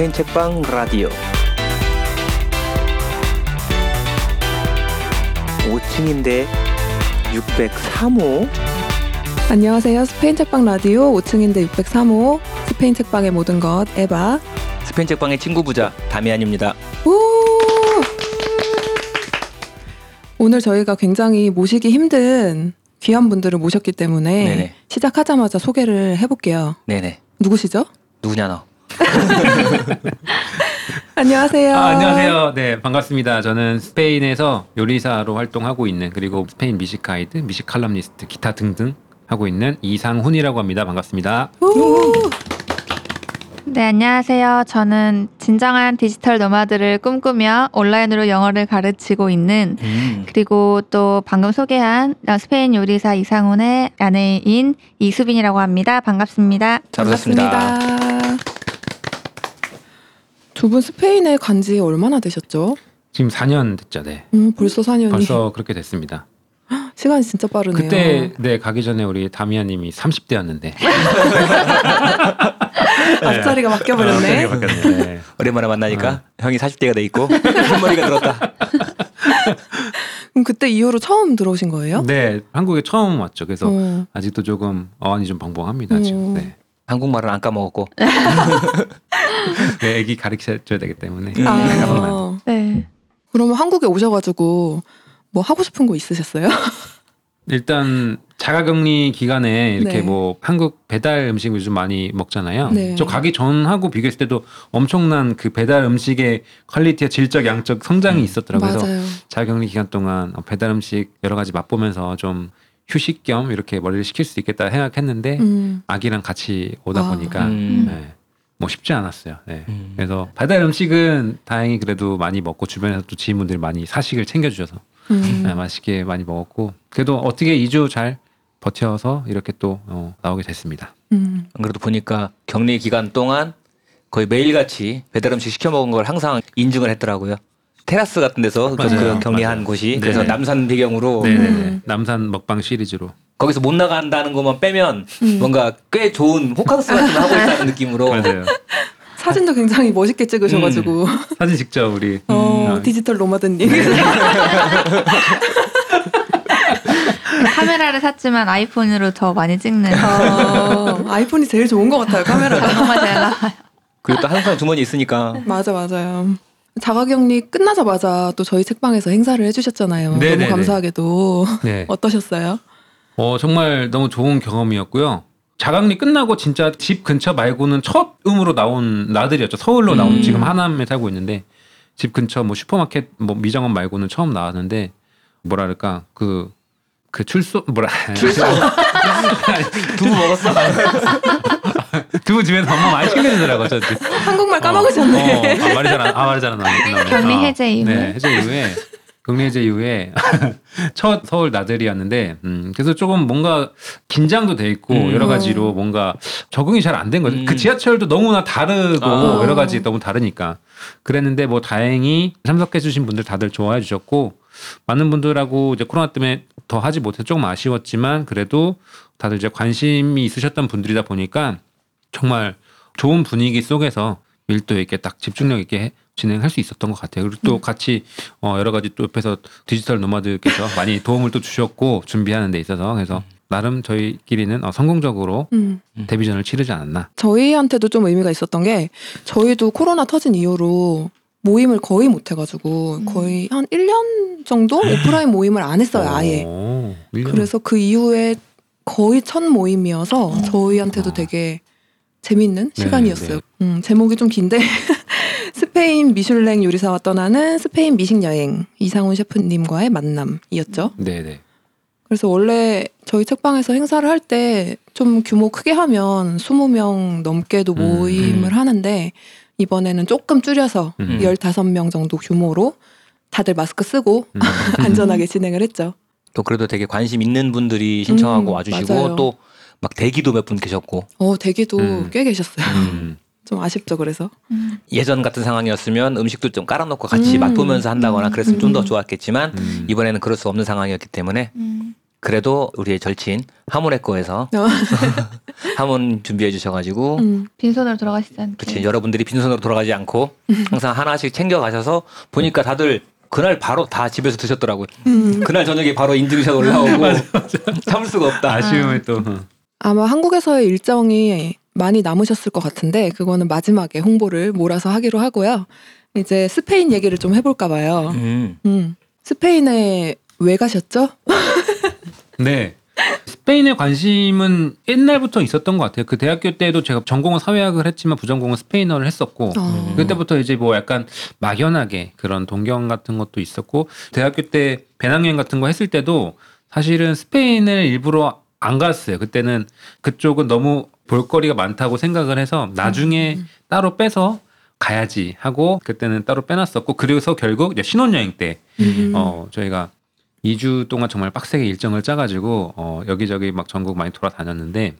스페인 책방 라디오 5층인데 603호 안녕하세요. 스페인 책방 라디오 5층인데 603호 스페인 책방의 모든 것 에바. 스페인 책방의 친구 부자 다미안입니다. 우! 오늘 저희가 굉장히 모시기 힘든 귀한 분들을 모셨기 때문에 네네. 시작하자마자 소개를 해볼게요. 네네. 누구시죠? 누구냐 너? 안녕하세요. 아, 안녕하세요. 네, 반갑습니다. 저는 스페인에서 요리사로 활동하고 있는 그리고 스페인 미식 가이드, 미식 칼럼니스트, 기타 등등 하고 있는 이상훈이라고 합니다. 반갑습니다. 우! 네, 안녕하세요. 저는 진정한 digital nomad를 꿈꾸며 온라인으로 영어를 가르치고 있는 음. 그리고 또 방금 소개한 스페인 요리사 이상훈의 아내인 이수빈이라고 합니다. 반갑습니다. 잘 오셨습니다. 두 분 스페인에 간 지 얼마나 되셨죠? 지금 4년 됐죠. 네. 음, 벌써 4년이. 벌써 그렇게 됐습니다. 시간이 진짜 빠르네요. 그때 네 가기 전에 우리 다미아 님이 30대였는데 앞자리가 바뀌어버렸네. 네. 오랜만에 만나니까 형이 40대가 돼 있고 흰머리가 들었다. 그럼 그때 이후로 처음 들어오신 거예요? 네, 한국에 처음 왔죠. 그래서 어. 아직도 조금 어안이 좀 벙벙합니다. 음. 지금. 네. 한국말은 안 까먹었고. 네, 애기 가르쳐 줘야 되기 때문에. 음. 아, 네. 그러면 한국에 오셔가지고 뭐 하고 싶은 거 있으셨어요? 일단 자가격리 기간에 이렇게 네. 뭐 한국 배달 음식을 좀 많이 먹잖아요. 네. 저 가기 전하고 비교했을 때도 엄청난 그 배달 음식의 퀄리티와 질적 양적 성장이 음. 있었더라고요. 그래서 맞아요. 자가격리 기간 동안 어, 배달 음식 여러 가지 맛보면서 좀 휴식 겸 이렇게 머리를 식힐 수 있겠다 생각했는데 음. 아기랑 같이 오다 아. 보니까 음. 네. 뭐 쉽지 않았어요. 네. 음. 그래서 배달 음식은 다행히 그래도 많이 먹고 주변에서 또 지인분들이 많이 사식을 챙겨주셔서 음. 네, 맛있게 많이 먹었고 그래도 어떻게 2주 잘 버텨서 이렇게 또 어, 나오게 됐습니다. 음. 안 그래도 보니까 격리 기간 동안 거의 매일같이 배달 음식 시켜 먹은 걸 항상 인증을 했더라고요. 테라스 같은 데서 그- 맞아요. 그 격리한 맞아요. 곳이 네. 그래서 남산 배경으로 네네네. 음. 남산 먹방 시리즈로 거기서 못 나간다는 것만 빼면 음. 뭔가 꽤 좋은 호캉스 같은 거 하고 있다는 느낌으로 맞아요. 사진도 굉장히 멋있게 찍으셔가지고 사진 직접 우리 어, 음. 디지털 노마드님 카메라를 샀지만 아이폰으로 더 많이 찍는 어, 아이폰이 제일 좋은 것 같아요 카메라가 정말 잘 나와요. 그리고 또 항상 주머니 있으니까 맞아 맞아요 자가격리 끝나자마자 또 저희 책방에서 행사를 해주셨잖아요 네네네. 너무 감사하게도 네. 어떠셨어요? 어 정말 너무 좋은 경험이었고요. 자강리 끝나고 진짜 집 근처 말고는 처음으로 나온 나들이었죠. 서울로 나온 음. 지금 하남에 살고 있는데 집 근처 뭐 슈퍼마켓 뭐 미장원 말고는 처음 나왔는데 뭐랄까 그그 출소 뭐라 출소 두부 먹었어. 두부 집에서 엄마 많이 챙겨주더라고 저 집. 한국말 까먹으셨네 어, 아, 말이 잘안 아, 말이 잘안 나오네. 격리 해제 이후에? 네, 해제 이후에 격리 해제 이후에 첫 서울 나들이었는데 음, 그래서 조금 뭔가 긴장도 돼 있고 음. 여러 가지로 뭔가 적응이 잘 안 된 거죠. 음. 그 지하철도 너무나 다르고 아. 여러 가지 너무 다르니까 그랬는데 뭐 다행히 참석해 주신 분들 다들 좋아해 주셨고 많은 분들하고 이제 코로나 때문에 더 하지 못해서 조금 아쉬웠지만 그래도 다들 이제 관심이 있으셨던 분들이다 보니까 정말 좋은 분위기 속에서 밀도 있게 딱 집중력 있게 해- 진행할 수 있었던 것 같아요. 그리고 또 같이 어 여러 가지 또 옆에서 디지털 노마드께서 많이 도움을 또 주셨고 준비하는 데 있어서 그래서 나름 저희끼리는 어 성공적으로 음. 데뷔전을 치르지 않았나. 저희한테도 좀 의미가 있었던 게 저희도 코로나 터진 이후로 모임을 거의 못 해가지고 음. 거의 한 1년 정도 오프라인 모임을 안 했어요 아예 오. 그래서 그 이후에 거의 첫 모임이어서 저희한테도 어. 되게 재밌는 네, 시간이었어요. 네. 음, 제목이 좀 긴데 스페인 미슐랭 요리사와 떠나는 스페인 미식 여행 이상훈 셰프님과의 만남이었죠. 네 네. 그래서 원래 저희 책방에서 행사를 할 때 좀 규모 크게 하면 20명 넘게도 음, 모임을 음. 하는데 이번에는 조금 줄여서 음. 15명 정도 규모로 다들 마스크 쓰고 음. 안전하게 진행을 했죠. 또 그래도 되게 관심 있는 분들이 신청하고 음, 와주시고 맞아요. 또 막 대기도 몇 분 계셨고 어, 대기도 음. 꽤 계셨어요. 음. 좀 아쉽죠, 그래서. 음. 예전 같은 상황이었으면 음식도 좀 깔아놓고 같이 음. 맛보면서 한다거나 음. 그랬으면 좀더 음. 좋았겠지만 음. 이번에는 그럴 수 없는 상황이었기 때문에 음. 그래도 우리의 절친 하모네코에서 어. 함은 준비해 주셔가지고 음. 빈손으로 돌아가시지 않게. 그치 여러분들이 빈손으로 돌아가지 않고 항상 하나씩 챙겨 가셔서 보니까 다들 그날 바로 다 집에서 드셨더라고요. 음. 그날 저녁에 바로 인증샷 올라오고 참을 수가 없다. 아쉬움에 또 어. 아마 한국에서의 일정이 많이 남으셨을 것 같은데 그거는 마지막에 홍보를 몰아서 하기로 하고요. 이제 스페인 얘기를 좀 해볼까 봐요. 음. 음. 스페인에 왜 가셨죠? 네. 스페인에 관심은 옛날부터 있었던 것 같아요. 그 대학교 때도 제가 전공은 사회학을 했지만 부전공은 스페인어를 했었고 어. 그때부터 이제 뭐 약간 막연하게 그런 동경 같은 것도 있었고 대학교 때 배낭여행 같은 거 했을 때도 사실은 스페인을 일부러 안 갔어요. 그때는 그쪽은 너무 볼거리가 많다고 생각을 해서 나중에 따로 빼서 가야지 하고 그때는 따로 빼놨었고 그래서 결국 이제 신혼여행 때 음. 어, 저희가 2주 동안 정말 빡세게 일정을 짜가지고 어, 여기저기 막 전국 많이 돌아다녔는데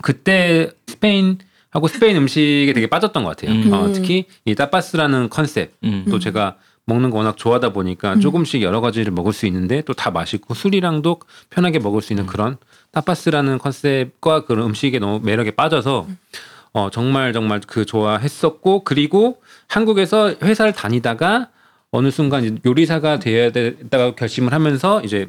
그때 스페인 하고 스페인 음식에 되게 빠졌던 것 같아요. 음. 어, 특히 이 타파스라는 컨셉 음. 또 제가 먹는 거 워낙 좋아하다 보니까 음. 조금씩 여러 가지를 먹을 수 있는데 또 다 맛있고 술이랑도 편하게 먹을 수 있는 그런 타파스라는 컨셉과 그런 음식에 너무 매력에 빠져서 어 정말 정말 그 좋아했었고 그리고 한국에서 회사를 다니다가 어느 순간 이제 요리사가 되어야 되다가 결심을 하면서 이제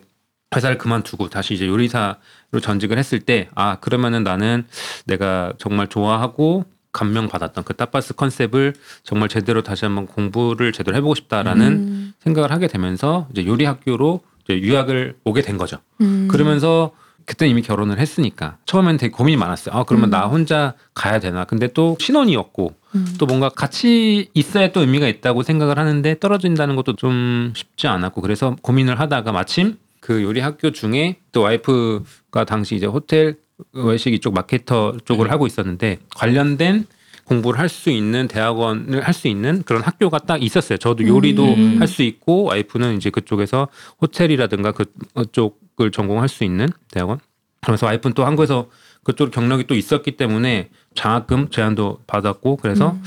회사를 그만두고 다시 이제 요리사로 전직을 했을 때 아 그러면은 나는 내가 정말 좋아하고 감명 받았던 그 타파스 컨셉을 정말 제대로 다시 한번 공부를 제대로 해보고 싶다라는 음. 생각을 하게 되면서 이제 요리 학교로 이제 유학을 오게 된 거죠. 음. 그러면서 그때 이미 결혼을 했으니까 처음엔 되게 고민이 많았어요. 아 그러면 음. 나 혼자 가야 되나? 근데 또 신혼이었고 음. 또 뭔가 같이 있어야 또 의미가 있다고 생각을 하는데 떨어진다는 것도 좀 쉽지 않았고 그래서 고민을 하다가 마침 그 요리 학교 중에 또 와이프가 당시 이제 호텔 외식 이쪽 마케터 쪽을 음. 하고 있었는데 관련된 공부를 할 수 있는 대학원을 할 수 있는 그런 학교가 딱 있었어요. 저도 요리도 음. 할수 있고 와이프는 이제 그쪽에서 호텔이라든가 그쪽을 전공할 수 있는 대학원. 그래서 와이프는 또 한국에서 그쪽 경력이 또 있었기 때문에 장학금 제안도 받았고 그래서 음.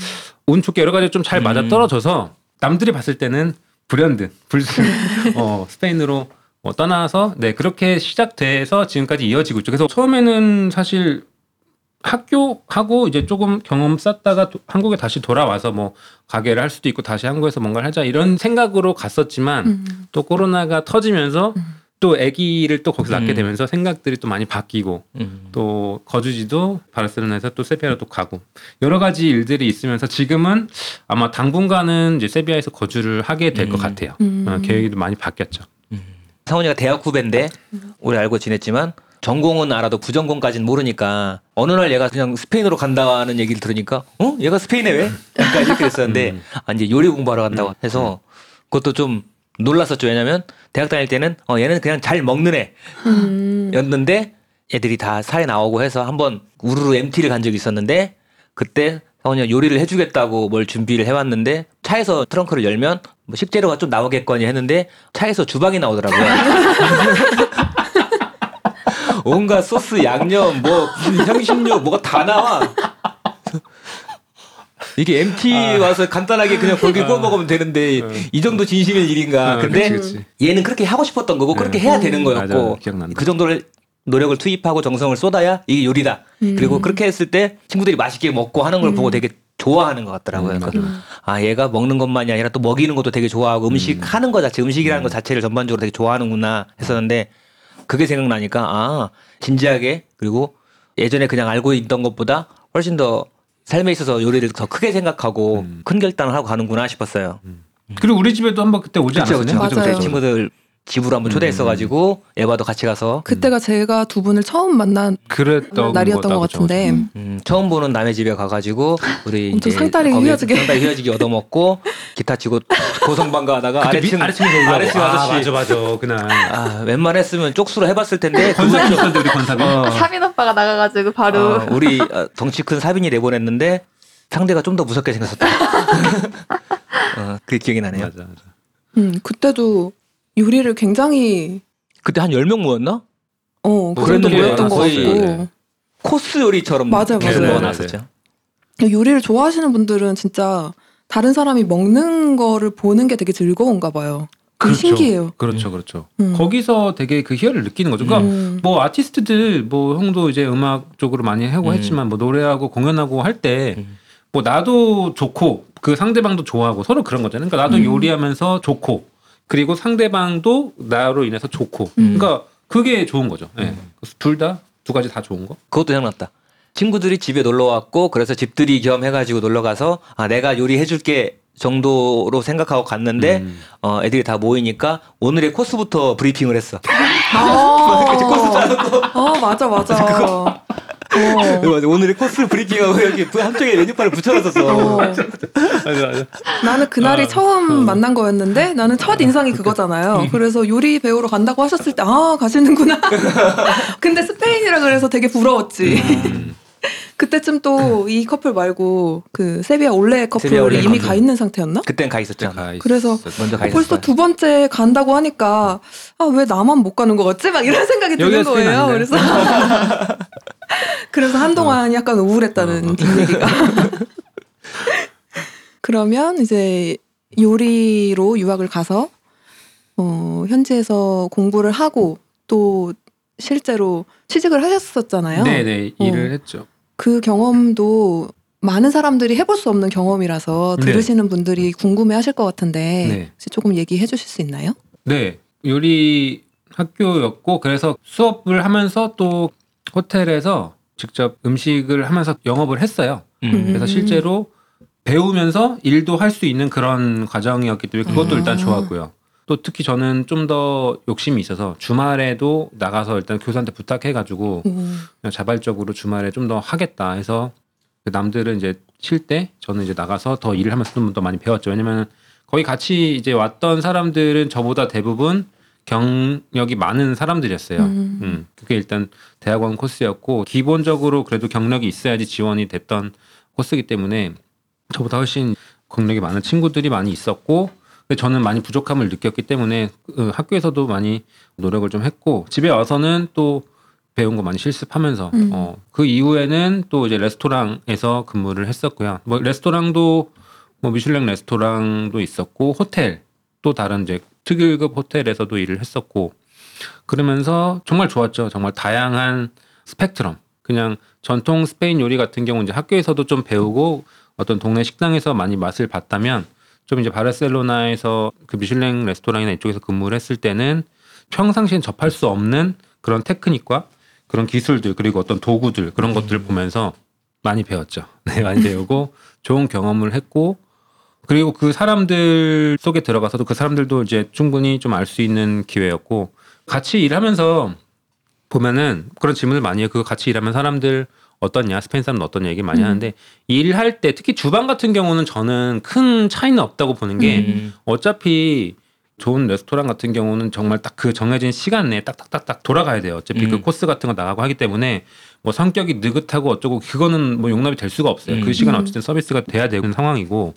운 좋게 여러 가지 좀 잘 맞아 음. 떨어져서 남들이 봤을 때는 불현듯 불순 어, 스페인으로 어, 떠나서 네 그렇게 시작돼서 지금까지 이어지고 있죠. 그래서 처음에는 사실 학교하고 이제 조금 경험 쌓다가 도- 한국에 다시 돌아와서 뭐 가게를 할 수도 있고 다시 한국에서 뭔가를 하자 이런 생각으로 갔었지만 음. 또 코로나가 터지면서 또 아기를 또 거기서 낳게 음. 되면서 생각들이 또 많이 바뀌고 음. 또 거주지도 바르셀로나에서 또 세비야로 또 가고 여러 가지 일들이 있으면서 지금은 아마 당분간은 이제 세비야에서 거주를 하게 될것 음. 같아요. 음. 어, 계획이 많이 바뀌었죠. 상훈이가 대학 후배인데 오래 알고 지냈지만 전공은 알아도 부전공까지는 모르니까 어느 날 얘가 그냥 스페인으로 간다는 얘기를 들으니까 어 얘가 스페인에 왜? 약간 이렇게 됐었는데 음. 아, 이제 요리 공부하러 간다고 해서 그것도 좀 놀랐었죠 왜냐면 대학 다닐 때는 어 얘는 그냥 잘 먹는 음. 애였는데 애들이 다 사회 나오고 해서 한번 우르르 MT를 간 적이 있었는데 그때 상훈이가 요리를 해주겠다고 뭘 준비를 해왔는데 차에서 트렁크를 열면 뭐 식재료가 좀 나오겠거니 했는데 차에서 주방이 나오더라고요. 온갖 소스, 양념, 뭐 향신료, 뭐가 다 나와. 이게 MT 와서 간단하게 그냥 고기 구워 먹으면 되는데 이 정도 진심일 일인가. 어, 근데 그치, 그치. 얘는 그렇게 하고 싶었던 거고 그렇게 네. 해야 되는 맞아, 거였고 기억난다. 그 정도를 노력을 투입하고 정성을 쏟아야 이게 요리다. 음. 그리고 그렇게 했을 때 친구들이 맛있게 먹고 하는 걸 음. 보고 되게 좋아하는 것 같더라고요. 음, 맞아. 아 얘가 먹는 것만이 아니라 또 먹이는 것도 되게 좋아하고 음식 하는 거 자체 음식이라는 것 자체를 전반적으로 되게 좋아하는구나 했었는데 그게 생각나니까 아 진지하게 그리고 예전에 그냥 알고 있던 것보다 훨씬 더 삶에 있어서 요리를 더 크게 생각하고 음. 큰 결단을 하고 가는구나 싶었어요. 그리고 우리 집에도 한번 그때 오지 않았어요? 그렇죠. 맞아요. 제 친구들 집으로 한번 초대했어가지고 에바도 같이 가서. 그때가 제가 두 분을 처음 만난 그랬던 날이었던 것 같다고 같은데. 그죠? 음, 처음 보는 남의 집에 가가지고 우리 엄청 이제 상다리 거기 휘어지게. 상다리 휘어지게 얻어먹고 기타 치고 고성방가하다가 그때 아래층 미, 아래층 아, 아저씨. 맞아 맞아 그날. 아, 웬만했으면 쪽수로 해봤을 텐데 권사님 있었는데 우리 권사님 어, 사빈 오빠가 나가가지고 바로. 어, 우리 어, 덩치 큰 사빈이 내보냈는데 상대가 좀 더 무섭게 생겼었다. 어, 그 기억이 나네요. 맞아 맞아. 음, 그때도 요리를 굉장히 그때 한 10명 모였나? 어, 그 정도 모였던 것 거의 같고 코스 요리처럼 맞아요, 계속 맞아요. 먹어놨었죠. 요리를 좋아하시는 분들은 진짜 다른 사람이 먹는 거를 보는 게 되게 즐거운가 봐요. 그게 신기해요. 그렇죠, 그렇죠. 음. 거기서 되게 그 희열을 느끼는 거죠. 그러니까 음. 뭐 아티스트들 뭐 형도 이제 음악 쪽으로 많이 하고 음. 했지만 뭐 노래하고 공연하고 할 때뭐 음. 나도 좋고 그 상대방도 좋아하고 서로 그런 거잖아요. 그러니까 나도 음. 요리하면서 좋고 그리고 상대방도 나로 인해서 좋고 음. 그러니까 그게 좋은 거죠. 예. 음. 둘다 두 가지 다 좋은 거. 그것도 생각났다. 친구들이 집에 놀러 왔고 그래서 집들이 겸 해가지고 놀러 가서 아 내가 요리해 줄게 정도로 생각하고 갔는데 음. 어 애들이 다 모이니까 오늘의 코스부터 브리핑을 했어. 아, 어, 맞아, 맞아. 어. 맞아. 오늘의 코스 브리핑하고 여기 한쪽에 메뉴판을 붙여놨었어. 어. 맞아 맞아. 나는 그날이 아, 처음 어. 만난 거였는데 나는 첫 인상이 그거잖아요. 그래서 요리 배우러 간다고 하셨을 때 아 가시는구나. 근데 스페인이라 그래서 되게 부러웠지. 음. 그때쯤 또 이 커플 말고 그 세비야 올레 커플이 세비야 올레 이미 커플. 가 있는 상태였나? 그땐 가 있었잖아. 가 그래서. 먼저 가 있었어. 벌써 두 번째 간다고 하니까 아 왜 나만 못 가는 거 같지? 막 이런 생각이 드는 여기가 스페인 거예요. 아닌가요? 그래서 그래서 한동안 약간 우울했다는 어. 뒷얘기가. 그러면 이제 요리로 유학을 가서 어, 현지에서 공부를 하고 또 실제로 취직을 하셨었잖아요. 네네 어. 일을 했죠. 그 경험도 많은 사람들이 해볼 수 없는 경험이라서 네. 들으시는 분들이 궁금해하실 것 같은데 네. 혹시 조금 얘기해 주실 수 있나요? 네 요리 학교였고 그래서 수업을 하면서 또 호텔에서 직접 음식을 하면서 영업을 했어요. 음. 그래서 실제로 배우면서 일도 할 수 있는 그런 과정이었기 때문에 그것도 아. 일단 좋았고요. 또 특히 저는 좀 더 욕심이 있어서 주말에도 나가서 일단 교사한테 부탁해가지고 음. 자발적으로 주말에 좀 더 하겠다 해서 그 남들은 이제 쉴 때 저는 이제 나가서 더 일을 하면서 좀 더 많이 배웠죠. 왜냐면 거기 같이 이제 왔던 사람들은 저보다 대부분 경력이 많은 사람들이었어요. 음. 음, 그게 일단 대학원 코스였고 기본적으로 그래도 경력이 있어야지 지원이 됐던 코스이기 때문에 저보다 훨씬 경력이 많은 친구들이 많이 있었고 저는 많이 부족함을 느꼈기 때문에 그 학교에서도 많이 노력을 좀 했고 집에 와서는 또 배운 거 많이 실습하면서 음. 어, 그 이후에는 또 이제 레스토랑에서 근무를 했었고요. 뭐 레스토랑도 뭐 미슐랭 레스토랑도 있었고 호텔 또 다른 이제 특일급 호텔에서도 일을 했었고 그러면서 정말 좋았죠. 정말 다양한 스펙트럼. 그냥 전통 스페인 요리 같은 경우 이제 학교에서도 좀 배우고 어떤 동네 식당에서 많이 맛을 봤다면 좀 이제 바르셀로나에서 그 미슐랭 레스토랑이나 이쪽에서 근무를 했을 때는 평상시엔 접할 수 없는 그런 테크닉과 그런 기술들 그리고 어떤 도구들 그런 것들을 보면서 많이 배웠죠. 네, 많이 배우고 좋은 경험을 했고 그리고 그 사람들 속에 들어가서도 그 사람들도 이제 충분히 좀 알 수 있는 기회였고 같이 일하면서 보면은 그런 질문을 많이 해요. 그 같이 일하면 사람들 어떻냐, 스페인 사람은 어떠냐 얘기 많이 음. 하는데 일할 때 특히 주방 같은 경우는 저는 큰 차이는 없다고 보는 게 음. 어차피 좋은 레스토랑 같은 경우는 정말 딱 그 정해진 시간 내에 딱딱딱딱 돌아가야 돼요. 어차피 음. 그 코스 같은 거 나가고 하기 때문에 뭐 성격이 느긋하고 어쩌고 그거는 뭐 용납이 될 수가 없어요. 음. 그 시간 음. 어쨌든 서비스가 돼야 되는 상황이고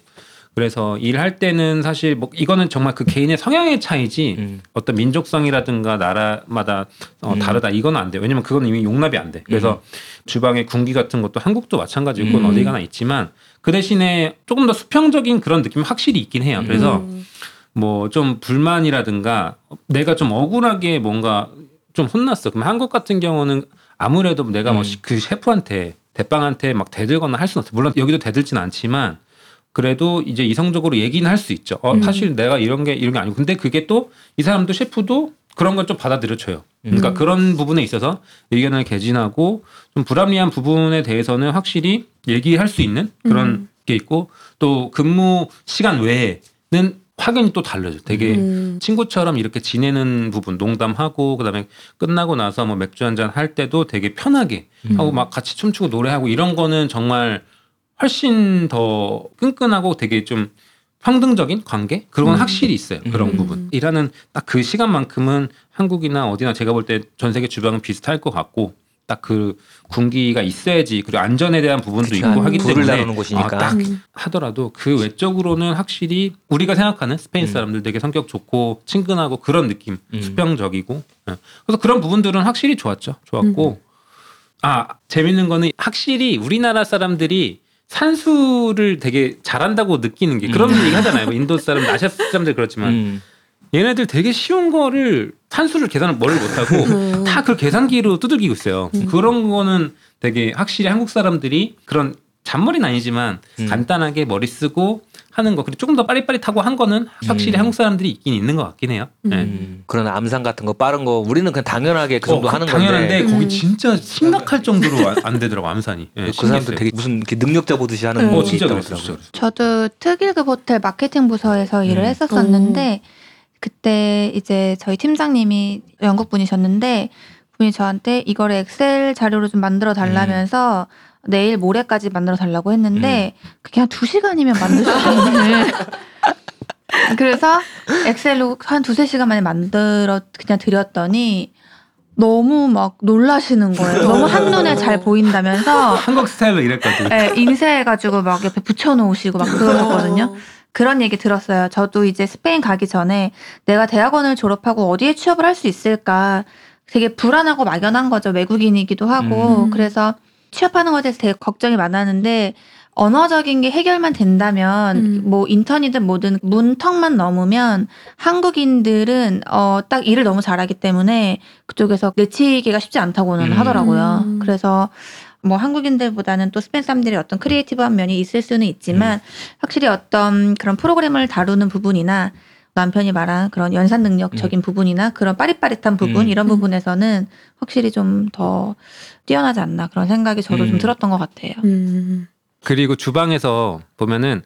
그래서 일할 때는 사실 뭐 이거는 정말 그 개인의 성향의 차이지 음. 어떤 민족성이라든가 나라마다 어, 음. 다르다 이건 안 돼요. 왜냐면 그건 이미 용납이 안 돼. 그래서 주방의 군기 같은 것도 한국도 마찬가지고 그건 음. 어디 가나 있지만 그 대신에 조금 더 수평적인 그런 느낌이 확실히 있긴 해요. 그래서 음. 뭐좀 불만이라든가 내가 좀 억울하게 뭔가 좀 혼났어. 그럼 한국 같은 경우는 아무래도 내가 뭐 음. 그 셰프한테 대빵한테 막 대들거나 할 수는 없어. 물론 여기도 대들진 않지만 그래도 이제 이성적으로 얘기는 할 수 있죠. 어, 음. 사실 내가 이런 게 이런 게 아니고 근데 그게 또 이 사람도 셰프도 그런 건좀 받아들여줘요. 그러니까 음. 그런 부분에 있어서 의견을 개진하고 좀 불합리한 부분에 대해서는 확실히 얘기할 수 있는 그런 음. 게 있고 또 근무 시간 외에는 확연히 또 달라져. 되게 음. 친구처럼 이렇게 지내는 부분 농담하고 그다음에 끝나고 나서 뭐 맥주 한 잔 할 때도 되게 편하게 음. 하고 막 같이 춤추고 노래하고 이런 거는 정말 훨씬 더 끈끈하고 되게 좀 평등적인 관계 그런 건 음. 확실히 있어요 그런 음. 부분 일하는 딱 그 시간만큼은 한국이나 어디나 제가 볼 때 전 세계 주방은 비슷할 것 같고 딱 그 군기가 있어야지 그리고 안전에 대한 부분도 그쵸. 있고 하기 때문에. 아, 딱 음. 하더라도 그 외적으로는 확실히 우리가 생각하는 스페인 음. 사람들 되게 성격 좋고 친근하고 그런 느낌 음. 수평적이고 예. 그래서 그런 부분들은 확실히 좋았죠 좋았고 아 재밌는 거는 확실히 우리나라 사람들이 산수를 되게 잘한다고 느끼는 게 그런 음. 얘기 하잖아요 뭐 인도 사람 나샤 사람들 그렇지만 음. 얘네들 되게 쉬운 거를 산수를 계산을 뭘 못하고 음. 다그 계산기로 두들기고 있어요. 음. 그런 거는 되게 확실히 한국 사람들이 그런 잔머리는 아니지만 음. 간단하게 머리 쓰고 하는 거 그리고 조금 더 빠릿빠릿하고 한 거는 확실히 음. 한국 사람들이 있긴 있는 것 같긴 해요. 음. 네. 음, 그런 암산 같은 거 빠른 거 우리는 그냥 당연하게 그 정도 어, 하는 당연한데 건데 거기 음. 진짜 심각할 정도로 안, 안 되더라고 암산이. 예, 그 사람들. 되게 무슨 이렇게 능력자 보듯이 하는 음. 거어 진짜 있다고 그랬어요. 저도 특일급 호텔 마케팅 부서에서 일을 음. 했었었는데 그때 이제 저희 팀장님이 영국 분이셨는데 분이 저한테 이거를 엑셀 자료로 좀 만들어 달라면서 내일 모레까지 만들어 달라고 했는데 그게 한 두 시간이면 만들 수 있는 그래서 엑셀로 한 두세 시간 만에 만들어 그냥 드렸더니 너무 막 놀라시는 거예요. 너무 한눈에 잘 보인다면서 한국 스타일로 이랬거든. 네, 인쇄해가지고 막 옆에 붙여놓으시고 막 그러셨거든요. 그런 얘기 들었어요. 저도 이제 스페인 가기 전에 내가 대학원을 졸업하고 어디에 취업을 할 수 있을까 되게 불안하고 막연한 거죠. 외국인이기도 하고. 음. 그래서 취업하는 것에 대해서 되게 걱정이 많았는데 언어적인 게 해결만 된다면 음. 뭐 인턴이든 뭐든 문턱만 넘으면 한국인들은 어 딱 일을 너무 잘하기 때문에 그쪽에서 내치기가 쉽지 않다고는 음. 하더라고요. 음. 그래서 뭐 한국인들보다는 또 스페인 사람들이 어떤 creative한 면이 있을 수는 있지만 확실히 어떤 그런 프로그램을 다루는 부분이나 남편이 말한 그런 연산 능력적인 부분이나 그런 빠릿빠릿한 부분 음. 이런 음. 부분에서는 확실히 좀 더 뛰어나지 않나 그런 생각이 저도 좀 음. 들었던 것 같아요. 음. 그리고 주방에서 보면은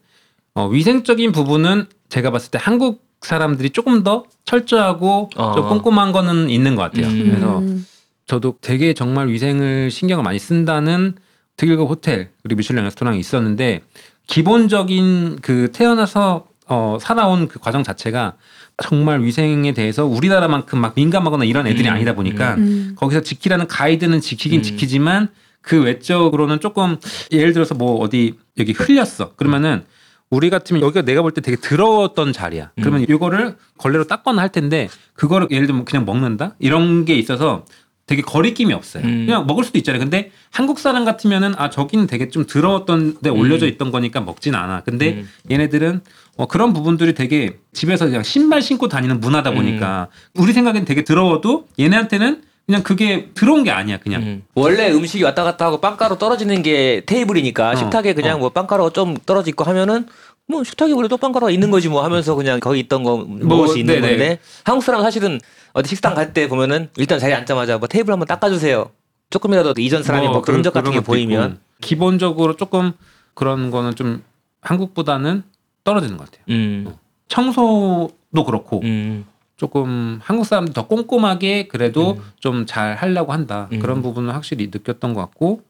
어, 위생적인 부분은 제가 봤을 때 한국 사람들이 조금 더 철저하고 어. 좀 꼼꼼한 거는 있는 것 같아요. 음. 그래서 음. 저도 되게 정말 위생을 신경을 많이 쓴다는 특일급 호텔 그리고 미슐랭 레스토랑이 있었는데 기본적인 그 태어나서 어, 살아온 그 과정 자체가 정말 위생에 대해서 우리나라만큼 막 민감하거나 이런 애들이 음. 아니다 보니까 음. 거기서 지키라는 가이드는 지키긴 음. 지키지만 그 외적으로는 조금 예를 들어서 뭐 어디 여기 흘렸어 그러면은 우리 같으면 여기가 내가 볼 때 되게 더러웠던 자리야 음. 그러면 이거를 걸레로 닦거나 할 텐데 그거를 예를 들면 그냥 먹는다 이런 게 있어서 되게 거리낌이 없어요 음. 그냥 먹을 수도 있잖아요 근데 한국 사람 같으면은 아 저기는 되게 좀 더러웠던 데 올려져 있던 거니까 먹진 않아 근데 음. 얘네들은 어, 그런 부분들이 되게 집에서 그냥 신발 신고 다니는 문화다 보니까 우리 생각엔 되게 더러워도 얘네한테는 그냥 그게 들어온 게 아니야 그냥 음. 원래 음식이 왔다 갔다 하고 빵가루 떨어지는 게 테이블이니까 어, 식탁에 그냥 어. 뭐 빵가루가 좀 떨어져 있고 하면은 뭐 식탁에 원래 또 빵가루가 있는 거지 뭐 하면서 그냥 거기 있던 거 먹을 수 있는 네네. 건데 한국 사람 은 사실은 어디 식당 갈 때 보면은 일단 자리에 앉자마자 뭐 테이블 한번 닦아주세요. 조금이라도 이전 사람이 뭐 그런 흔적 같은 게 보이면 있고. 기본적으로 조금 그런 거는 좀 한국보다는 떨어지는 것 같아요. 음, 청소도 그렇고 음, 조금 한국 사람들 더 꼼꼼하게 그래도 음. 좀잘 하려고 한다 음. 그런 부분은 확실히 느꼈던 것 같고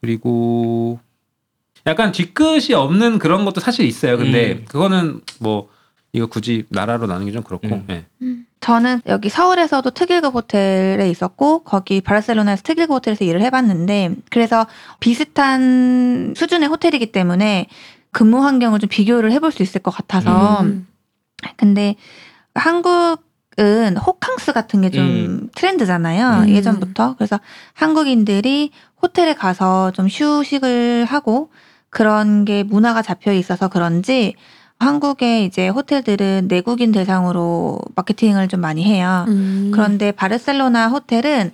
그리고 약간 뒤끝이 없는 그런 것도 사실 있어요. 근데 음. 그거는 뭐 이거 굳이 나라로 나누는 게좀 그렇고 음. 예. 저는 여기 서울에서도 특일급 호텔에 있었고 거기 바르셀로나에서 특일급 호텔에서 일을 해봤는데 그래서 비슷한 수준의 호텔이기 때문에 근무 환경을 좀 비교를 해볼 수 있을 것 같아서 음. 근데 한국은 호캉스 같은 게좀 음. 트렌드잖아요 음. 예전부터 그래서 한국인들이 호텔에 가서 좀 휴식을 하고 그런 게 문화가 잡혀 있어서 그런지 한국의 이제 호텔들은 내국인 대상으로 마케팅을 좀 많이 해요. 음. 그런데 바르셀로나 호텔은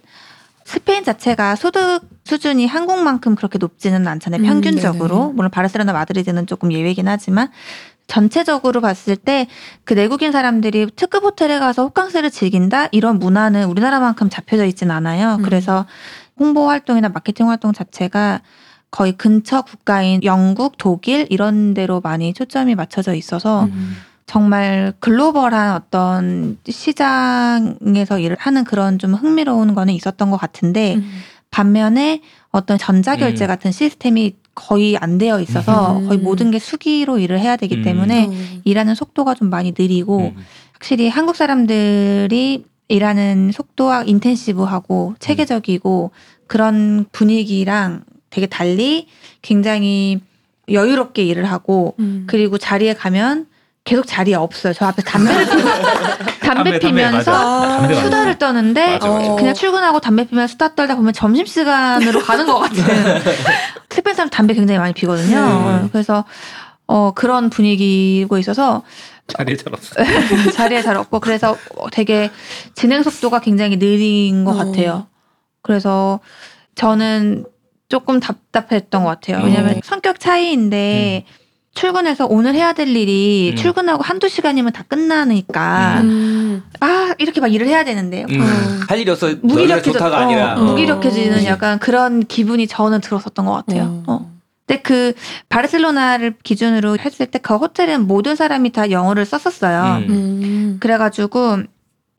스페인 자체가 소득 수준이 한국만큼 그렇게 높지는 않잖아요. 음, 평균적으로. 네네. 물론 바르셀로나 마드리드는 조금 예외긴 하지만 전체적으로 봤을 때 그 내국인 사람들이 특급 호텔에 가서 호캉스를 즐긴다 이런 문화는 우리나라만큼 잡혀져 있진 않아요. 음. 그래서 홍보 활동이나 마케팅 활동 자체가 거의 근처 국가인 영국, 독일 이런 데로 많이 초점이 맞춰져 있어서 음. 정말 글로벌한 어떤 시장에서 일을 하는 그런 좀 흥미로운 거는 있었던 것 같은데 음. 반면에 어떤 전자결제 음. 같은 시스템이 거의 안 되어 있어서 음. 거의 모든 게 수기로 일을 해야 되기 음. 때문에 어. 일하는 속도가 좀 많이 느리고 음. 확실히 한국 사람들이 일하는 속도와 인텐시브하고 체계적이고 그런 분위기랑 되게 달리 굉장히 여유롭게 일을 하고 음. 그리고 자리에 가면 계속 자리에 없어요. 저 앞에 담배를 피면 담배 담배, 피면서 맞아. 담배 맞아. 수다를 떠는데 맞아, 맞아. 어. 그냥 출근하고 담배 피면 수다 떨다 보면 점심 시간으로 가는 것 같은. 스페인 사람 담배 굉장히 많이 피거든요. 네. 그래서 어 그런 분위기고 있어서 자리에 잘 없어. 자리에 잘 없고 그래서 되게 진행 속도가 굉장히 느린 것 어. 같아요. 그래서 저는 조금 답답했던 것 같아요. 왜냐면 어. 성격 차이인데 출근해서 오늘 해야 될 일이 음. 출근하고 한두 시간이면 다 끝나니까 음. 아 이렇게 막 일을 해야 되는데요. 음, 어. 할 일이 없어 무기력해져 어, 아니라 어. 무기력해지는 그치. 약간 그런 기분이 저는 들었었던 것 같아요. 어. 어. 근데 그 바르셀로나를 기준으로 했을 때 그 호텔은 모든 사람이 다 영어를 썼었어요. 음. 음. 그래가지고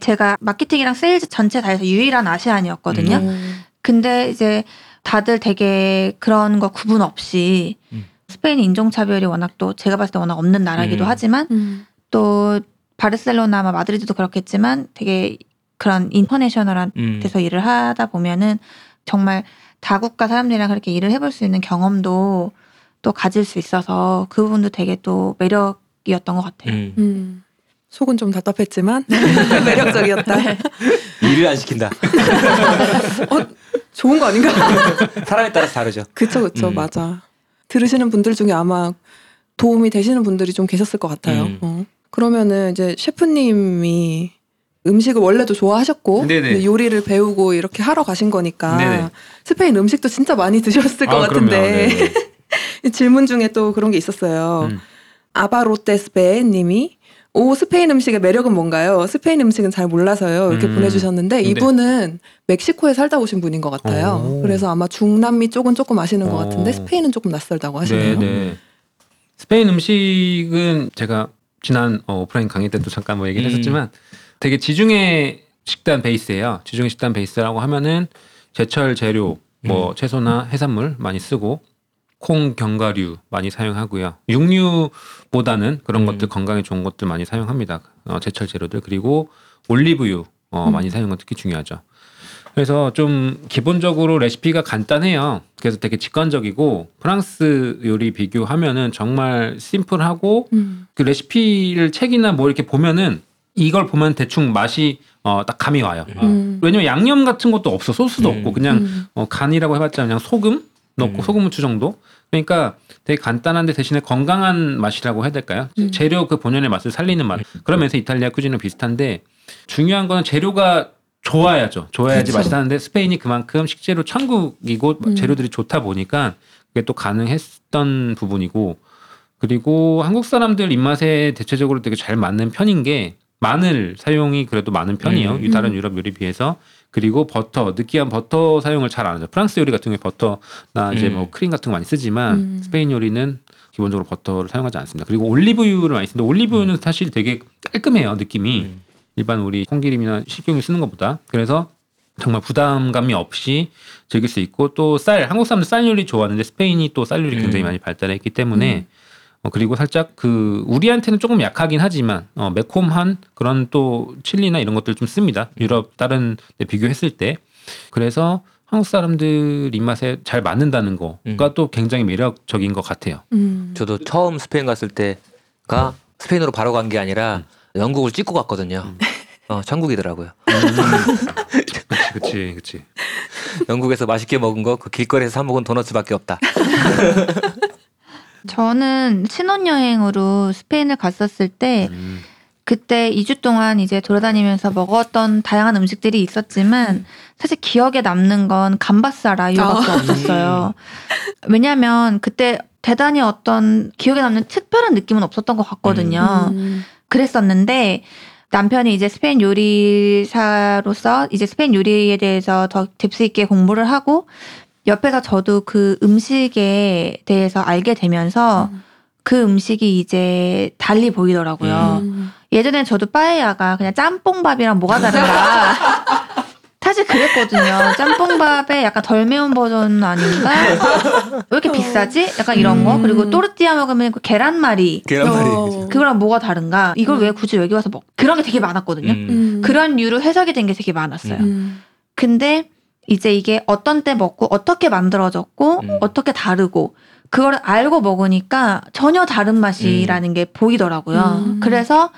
제가 마케팅이랑 세일즈 전체 다 해서 유일한 Asian이었거든요. 음. 근데 이제 다들 되게 그런 거 구분 없이 음. 스페인 인종차별이 워낙 또 제가 봤을 때 워낙 없는 나라기도 음. 하지만 음. 또 바르셀로나, 마 마드리드도 그렇겠지만 되게 그런 인터내셔널한 음. 데서 일을 하다 보면은 정말 다국가 사람들이랑 그렇게 일을 해볼 수 있는 경험도 또 가질 수 있어서 그 부분도 되게 또 매력이었던 것 같아요. 음. 음. 속은 좀 답답했지만 매력적이었다. 일을 안 시킨다 좋은 거 아닌가? 사람에 따라서 다르죠 그쵸 그쵸 음. 맞아. 들으시는 분들 중에 아마 도움이 되시는 분들이 좀 계셨을 것 같아요. 음. 어. 그러면은 이제 셰프님이 음식을 원래도 좋아하셨고 요리를 배우고 이렇게 하러 가신 거니까 네네. 스페인 음식도 진짜 많이 드셨을 것 아, 그럼요. 같은데. 질문 중에 또 그런 게 있었어요. 음. 아바로테스베 님이 오 스페인 음식의 매력은 뭔가요? 스페인 음식은 잘 몰라서요. 이렇게 음. 보내주셨는데 네. 이분은 멕시코에 살다 오신 분인 것 같아요. 오. 그래서 아마 중남미 쪽은 조금 아시는 것 오. 같은데 스페인은 조금 낯설다고 하시네요. 네, 네. 스페인 음식은 제가 지난 어, 오프라인 강의 때도 잠깐 뭐 얘기를 음. 했었지만 되게 지중해 식단 베이스예요. 지중해 식단 베이스라고 하면은 제철 재료 뭐 음. 채소나 해산물 많이 쓰고 콩, 견과류 많이 사용하고요. 육류보다는 그런 음. 것들 건강에 좋은 것들 많이 사용합니다. 어, 제철 재료들 그리고 올리브유 어, 음. 많이 사용하는 건 특히 중요하죠. 그래서 좀 기본적으로 레시피가 간단해요. 그래서 되게 직관적이고 프랑스 요리 비교하면은 정말 심플하고 음. 그 레시피를 책이나 뭐 이렇게 보면은 이걸 보면 대충 맛이 어, 딱 감이 와요. 어. 음. 왜냐면 양념 같은 것도 없어 소스도 음. 없고 그냥 음. 어, 간이라고 해봤자 그냥 소금 넣고 음. 소금 후추 정도. 그러니까 되게 간단한데 대신에 건강한 맛이라고 해야 될까요? 음. 재료 그 본연의 맛을 살리는 맛. 그러면서 이탈리아 쿠진은 비슷한데 중요한 거는 재료가 좋아야죠. 좋아야지 그쵸. 맛이 나는데 스페인이 그만큼 식재료 천국이고 음. 재료들이 좋다 보니까 그게 또 가능했던 부분이고 그리고 한국 사람들 입맛에 대체적으로 되게 잘 맞는 편인 게 마늘 사용이 그래도 많은 편이에요. 음. 이 다른 음. 유럽 요리 비해서 그리고 버터 느끼한 버터 사용을 잘 안 하죠. 프랑스 요리 같은 경우에 버터나 이제 음. 뭐 크림 같은 거 많이 쓰지만 음. 스페인 요리는 기본적으로 버터를 사용하지 않습니다. 그리고 올리브유를 많이 쓰는데 올리브유는 사실 되게 깔끔해요 느낌이 음. 일반 우리 콩기름이나 식용유 쓰는 것보다 그래서 정말 부담감이 없이 즐길 수 있고 또 쌀 한국 사람들 쌀 요리 좋아하는데 스페인이 또 쌀 요리 굉장히 음. 많이 발달했기 때문에 음. 어, 그리고 살짝 그 우리한테는 조금 약하긴 하지만 어, 매콤한 그런 또 칠리나 이런 것들 좀 씁니다 유럽 다른 데 비교했을 때 그래서 한국 사람들 입맛에 잘 맞는다는 거가 음. 또 굉장히 매력적인 것 같아요. 음. 저도 처음 스페인 갔을 때가 스페인으로 바로 간 게 아니라 영국을 찍고 갔거든요. 어, 천국이더라고요. 그치, 그치, 그치. 영국에서 맛있게 먹은 거 그 길거리에서 사 먹은 도너츠밖에 없다. 저는 신혼여행으로 스페인을 갔었을 때 음. 그때 2주 동안 이제 돌아다니면서 먹었던 다양한 음식들이 있었지만 사실 기억에 남는 건 감바사 라유밖에 아. 없었어요. 왜냐면 그때 대단히 어떤 기억에 남는 특별한 느낌은 없었던 것 같거든요. 음. 그랬었는데 남편이 이제 스페인 요리사로서 이제 스페인 요리에 대해서 더 딥스 있게 공부를 하고 옆에서 저도 그 음식에 대해서 알게 되면서 음. 그 음식이 이제 달리 보이더라고요. 음. 예전에 저도 빠에야가 그냥 짬뽕밥이랑 뭐가 다른가. 사실 그랬거든요. 짬뽕밥에 약간 덜 매운 버전 아닌가? 왜 이렇게 비싸지? 약간 이런 거. 음. 그리고 또르띠아 먹으면 그 계란말이. 계란말이. 어. 그거랑 뭐가 다른가? 이걸 음. 왜 굳이 여기 와서 먹? 그런 게 되게 많았거든요. 음. 음. 그런 류로 해석이 된 게 되게 많았어요. 음. 근데 이제 이게 어떤 때 먹고 어떻게 만들어졌고 음. 어떻게 다르고 그걸 알고 먹으니까 전혀 다른 맛이라는 게 보이더라고요. 음. 그래서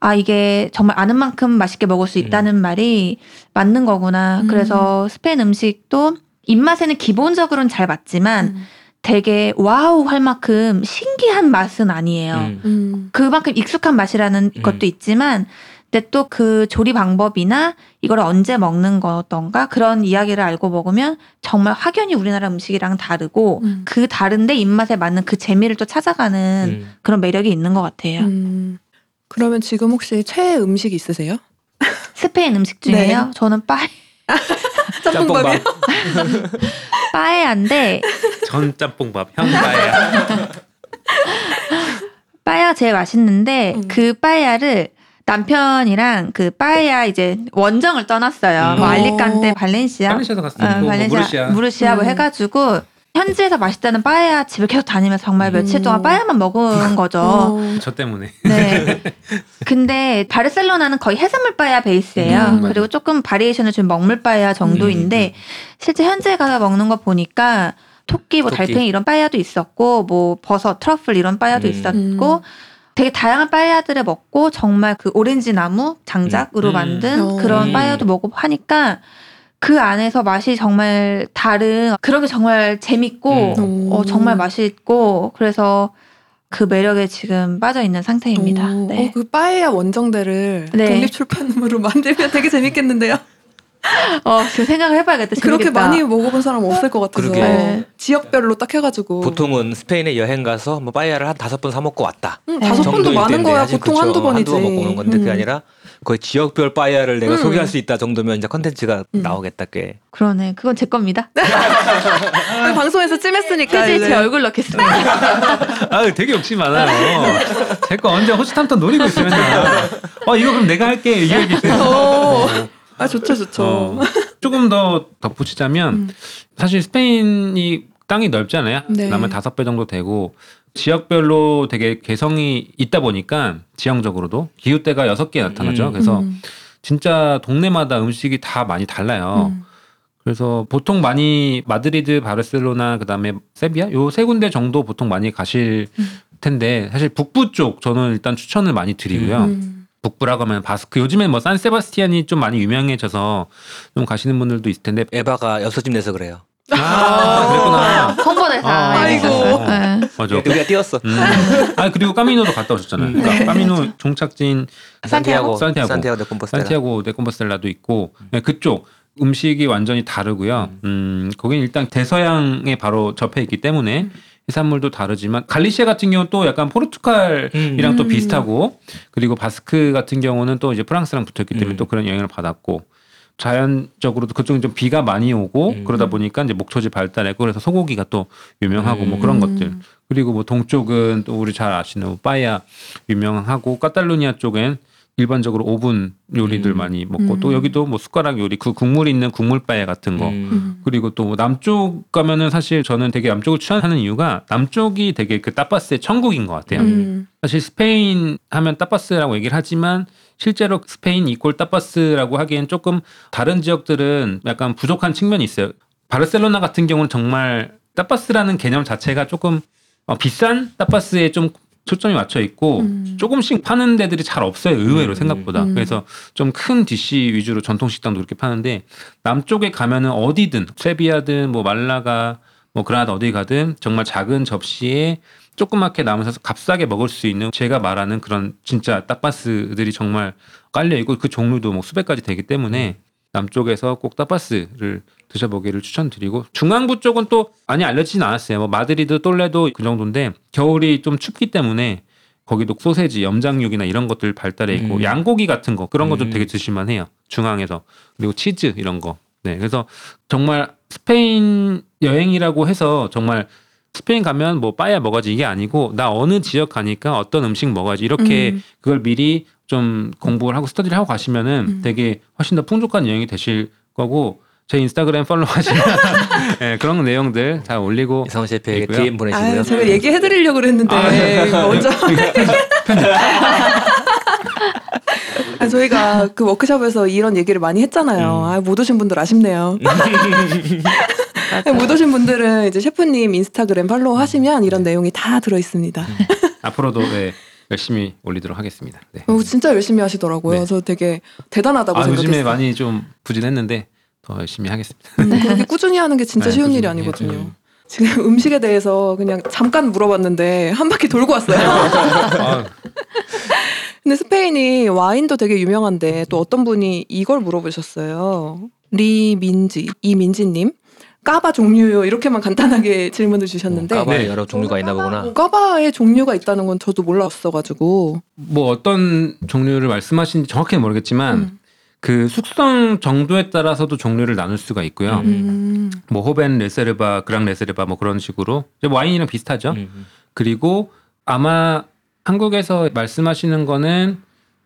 아 이게 정말 아는 만큼 맛있게 먹을 수 있다는 말이 맞는 거구나. 음. 그래서 스페인 음식도 입맛에는 기본적으로는 잘 맞지만 음. 되게 wow 할 만큼 신기한 맛은 아니에요. 음. 음. 그만큼 익숙한 맛이라는 음. 것도 있지만 근데 또 그 조리 방법이나 이걸 언제 먹는 거던가 그런 이야기를 알고 먹으면 정말 확연히 우리나라 음식이랑 다르고 음. 그 다른데 입맛에 맞는 그 재미를 또 찾아가는 음. 그런 매력이 있는 것 같아요. 음. 그러면 지금 혹시 최애 음식 있으세요? 스페인 음식 중에요. 네. 저는 빠 짬뽕밥이요? 빠에야인데 전 짬뽕밥 형바야. 빠에야 제일 맛있는데 음. 그 빠에야를 남편이랑 그 빠에야 이제 원정을 떠났어요. 음. 뭐 어. 알리칸테, 발렌시아, 발렌시아도 갔어요. 어, 뭐, 발렌시아, 무르시아. 무르시아 뭐 음. 해가지고 현지에서 맛있다는 빠에야 집을 계속 다니면서 정말 며칠 음. 동안 빠에야만 먹은 거죠. 어. 저 때문에. 네. 근데 바르셀로나는 거의 해산물 빠에야 베이스예요. 음. 그리고 조금 바리에이션을 준 먹물 빠에야 정도인데 실제 현지에 가서 먹는 거 보니까 토끼, 뭐 토끼. 달팽이 이런 빠에야도 있었고 뭐 버섯, 트러플 이런 빠에야도 음. 있었고 되게 다양한 빠에야들을 먹고 정말 그 오렌지 나무 장작으로 음. 만든 음. 그런 음. 빠에야도 먹고 하니까 그 안에서 맛이 정말 다른 그런 게 정말 재밌고 음. 어, 정말 맛있고 그래서 그 매력에 지금 빠져 있는 상태입니다. 오, 네. 어, 그 빠에야 원정대를 네. 독립 출판으로 만들면 되게 재밌겠는데요. 어, 그 생각을 해봐야겠다. 그렇게 재밌겠다. 많이 먹어본 사람 없을 것 같아서 그러게. 네. 지역별로 딱 해가지고 보통은 스페인에 여행 가서 뭐 빠에야를 한 다섯 번 사 먹고 왔다. 응, 네. 다섯 번도 정도일 많은 텐데 거야. 보통 그쵸. 한두 번이지. 한두 번 먹고 오는 건데 음. 그게 아니라 거의 지역별 빠에야를 내가 음. 소개할 수 있다 정도면 이제 컨텐츠가 음. 나오겠다 꽤. 그러네. 그건 제 겁니다. 아, 방송에서 찜했으니까 휴지 이제. 제 얼굴 넣겠습니다. 아, 되게 욕심 많아요. 제거 언제 호시탐탐 노리고 있으면 어, 이거 그럼 내가 할게. 이 얘기. 어. 아 좋죠 좋죠. 어, 조금 더 덧붙이자면 음. 사실 스페인이 땅이 넓잖아요. 네. 남의 다섯 배 정도 되고 지역별로 되게 개성이 있다 보니까 지형적으로도 기후대가 여섯 개 나타나죠. 음. 그래서 음. 진짜 동네마다 음식이 다 많이 달라요. 음. 그래서 보통 많이 마드리드, 바르셀로나, 그다음에 세비야 요 세 군데 정도 보통 많이 가실 음. 텐데 사실 북부 쪽 저는 일단 추천을 많이 드리고요. 음. 북부라고 하면 바스크 요즘엔 뭐 산세바스티안이 좀 많이 유명해져서 좀 가시는 분들도 있을 텐데 에바가 여섯 집 내서 그래요. 아 그랬구나 홍보대사. 아, 아이고. 네. 맞아 우리가 띄웠어. 음. 아 그리고 까미노도 갔다 오셨잖아요 음. 그러니까 까미노 종착지인 산티아고? 산티아고. 산티아고 데 콤포스텔라. 산티아고 데콤버셀라도 있고 네, 그쪽 음식이 완전히 다르고요. 음, 거긴 일단 대서양에 바로 접해 있기 때문에 해산물도 다르지만 갈리시아 같은 경우는 또 약간 포르투갈이랑 음. 또 비슷하고 그리고 바스크 같은 경우는 또 이제 프랑스랑 붙었기 때문에 음. 또 그런 영향을 받았고 자연적으로도 그쪽은 좀 비가 많이 오고 음. 그러다 보니까 이제 목초지 발달했고 그래서 소고기가 또 유명하고 뭐 그런 음. 것들 그리고 뭐 동쪽은 또 우리 잘 아시는 뭐 빠에야 유명하고 카탈루니아 쪽엔 일반적으로 오븐 요리들 음. 많이 먹고 음. 또 여기도 뭐 숟가락 요리 그 국물 있는 국물 빠에야 같은 거 음. 음. 그리고 또뭐 남쪽 가면은 사실 저는 되게 남쪽을 추천하는 이유가 남쪽이 되게 그 따파스의 천국인 것 같아요. 음. 사실 스페인 하면 따파스라고 얘기를 하지만 실제로 스페인 이꼴 따파스라고 하기엔 조금 다른 지역들은 약간 부족한 측면이 있어요. 바르셀로나 같은 경우는 정말 따파스라는 개념 자체가 조금 어, 비싼 따파스에 좀 초점이 맞춰 있고 음. 조금씩 파는 데들이 잘 없어요. 의외로 음. 생각보다. 음. 그래서 좀큰 디시 위주로 전통 식당도 그렇게 파는데 남쪽에 가면은 어디든 세비야든 뭐 말라가 뭐 그라나다 어디 가든 정말 작은 접시에 조그맣게 남으셔서 값싸게 먹을 수 있는 제가 말하는 그런 진짜 따파스들이 정말 깔려 있고 그 종류도 뭐 수백 가지 되기 때문에 남쪽에서 꼭 따파스를 드셔보기를 추천드리고 중앙부 쪽은 또 많이 알려지진 않았어요. 뭐 마드리드, 똘레도 그 정도인데 겨울이 좀 춥기 때문에 거기도 소세지, 염장육이나 이런 것들 발달해 있고 음. 양고기 같은 거 그런 거좀 음. 되게 드실만 해요. 중앙에서 그리고 치즈 이런 거. 네, 그래서 정말 스페인 여행이라고 해서 정말 스페인 가면 뭐 빠야 먹어야지 이게 아니고 나 어느 지역 가니까 어떤 음식 먹어야지 이렇게 음. 그걸 미리 좀 공부를 하고 스터디를 하고 가시면은 음. 되게 훨씬 더 풍족한 여행이 되실 거고 제 인스타그램 팔로우 하시면 네, 그런 내용들 잘 올리고 이성훈 셰프에게 있고요. DM 보내시고요. 아, 제가 얘기해 드리려고 그랬는데 아, 네. 먼저 아, 저희가 그 워크숍에서 이런 얘기를 많이 했잖아요. 음. 아, 못 오신 분들 아쉽네요. 못 오신 분들은 이제 셰프님 인스타그램 팔로우 하시면 이런 내용이 다 들어 있습니다. 앞으로도 네, 열심히 올리도록 하겠습니다. 네. 어, 진짜 열심히 하시더라고요. 네. 저 되게 대단하다고 아, 요즘에 생각했어요. 많이 좀 부진했는데 더 열심히 하겠습니다. 음, 그렇게 꾸준히 하는 게 진짜 네, 쉬운 일이 아니거든요. 해야죠. 지금 음식에 대해서 그냥 잠깐 물어봤는데 한 바퀴 돌고 왔어요. 아, 근데 스페인이 와인도 되게 유명한데 또 어떤 분이 이걸 물어보셨어요. 리민지 이민지님 까바 종류요 이렇게만 간단하게 질문을 주셨는데 까바에 네. 여러 종류가 있나 보구나. 까바의 종류가 있다는 건 저도 몰랐어가지고 뭐 어떤 종류를 말씀하신지 정확히는 모르겠지만 음. 그 숙성 정도에 따라서도 종류를 나눌 수가 있고요. 음. 음. 뭐 호벤 레세르바, 그랑 레세르바 뭐 그런 식으로 와인이랑 비슷하죠. 음. 그리고 아마 한국에서 말씀하시는 거는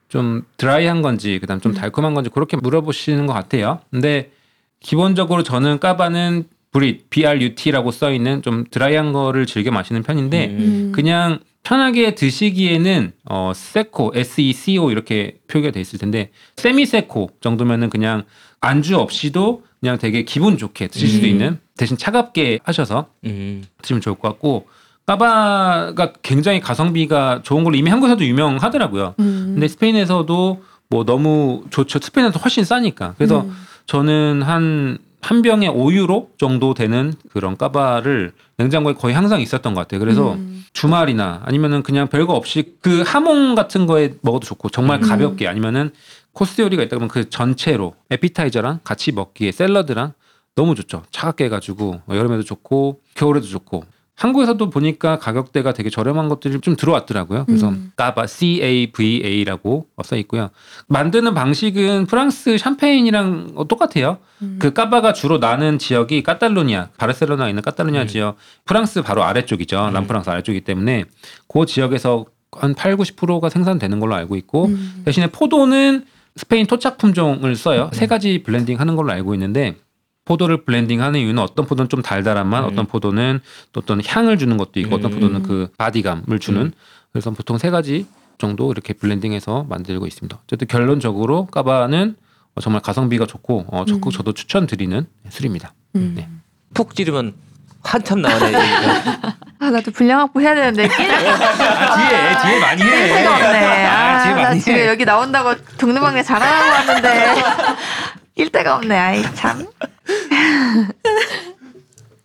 좀 드라이한 건지 그다음 좀 음. 달콤한 건지 그렇게 물어보시는 것 같아요. 근데 기본적으로 저는 까바는 브릿 BRUT라고 써 있는 좀 드라이한 거를 즐겨 마시는 편인데 음. 그냥 편하게 드시기에는 어 세코 SECO 이렇게 표기가 돼 있을 텐데 세미 세코 정도면은 그냥 안주 없이도 그냥 되게 기분 좋게 드실 수도 음. 있는 대신 차갑게 하셔서 음. 드시면 좋을 것 같고 까바가 굉장히 가성비가 좋은 걸로 이미 한국에서도 유명하더라고요. 음. 근데 스페인에서도 뭐 너무 좋죠. 스페인에서 훨씬 싸니까. 그래서 음. 저는 한, 한 병에 5유로 정도 되는 그런 까바를 냉장고에 거의 항상 있었던 것 같아요. 그래서 음. 주말이나 아니면은 그냥 별거 없이 그 하몽 같은 거에 먹어도 좋고 정말 음. 가볍게 아니면은 코스 요리가 있다 그러면 그 전체로 에피타이저랑 같이 먹기에 샐러드랑 너무 좋죠. 차갑게 해가지고 뭐 여름에도 좋고 겨울에도 좋고 한국에서도 보니까 가격대가 되게 저렴한 것들이 좀 들어왔더라고요. 그래서 음. 까바 C A V A라고 써 있고요. 만드는 방식은 프랑스 샴페인이랑 어, 똑같아요. 음. 그 까바가 주로 나는 지역이 카탈루니아, 바르셀로나에 있는 카탈루니아 음. 지역, 프랑스 바로 아래쪽이죠. 음. 남프랑스 아래쪽이기 때문에 그 지역에서 한 8, 90%가 생산되는 걸로 알고 있고 음. 대신에 포도는 스페인 토착 품종을 써요. 세 가지 blending 하는 걸로 알고 있는데 포도를 blending 하는 이유는 어떤 포도는 좀 달달한 맛, 음. 어떤 포도는 또 어떤 향을 주는 것도 있고 어떤 음. 포도는 그 body감을 주는 음. 그래서 보통 세 가지 정도 이렇게 블렌딩해서 만들고 있습니다. 어쨌든 결론적으로 까바는 어, 정말 가성비가 좋고 어, 적극 음. 저도 추천드리는 술입니다. 음. 네. 푹 찌르면 한참 나오네. 아 나도 분량 확보 해야 되는데 낄 아, 뒤에 뒤에 많이 해. 데가 없네. 아, 뒤에 아, 나 많이 지금 해. 여기 나온다고 동네방네 자랑하고 왔는데 낄 데가 없네. 아이 참.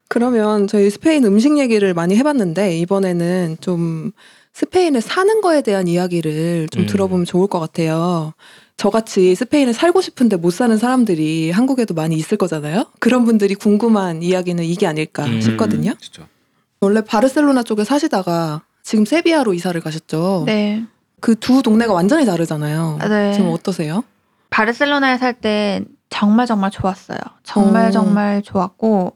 그러면 저희 스페인 음식 얘기를 많이 해봤는데 이번에는 좀 스페인에 사는 거에 대한 이야기를 좀 음. 들어보면 좋을 것 같아요. 저같이 스페인에 살고 싶은데 못 사는 사람들이 한국에도 많이 있을 거잖아요. 그런 분들이 궁금한 이야기는 이게 아닐까 음. 싶거든요. 진짜. 원래 바르셀로나 쪽에 사시다가 지금 세비야로 이사를 가셨죠. 네. 그 두 동네가 완전히 다르잖아요. 아, 네. 지금 어떠세요? 바르셀로나에 살 때 정말 정말 좋았어요. 정말 어. 정말 좋았고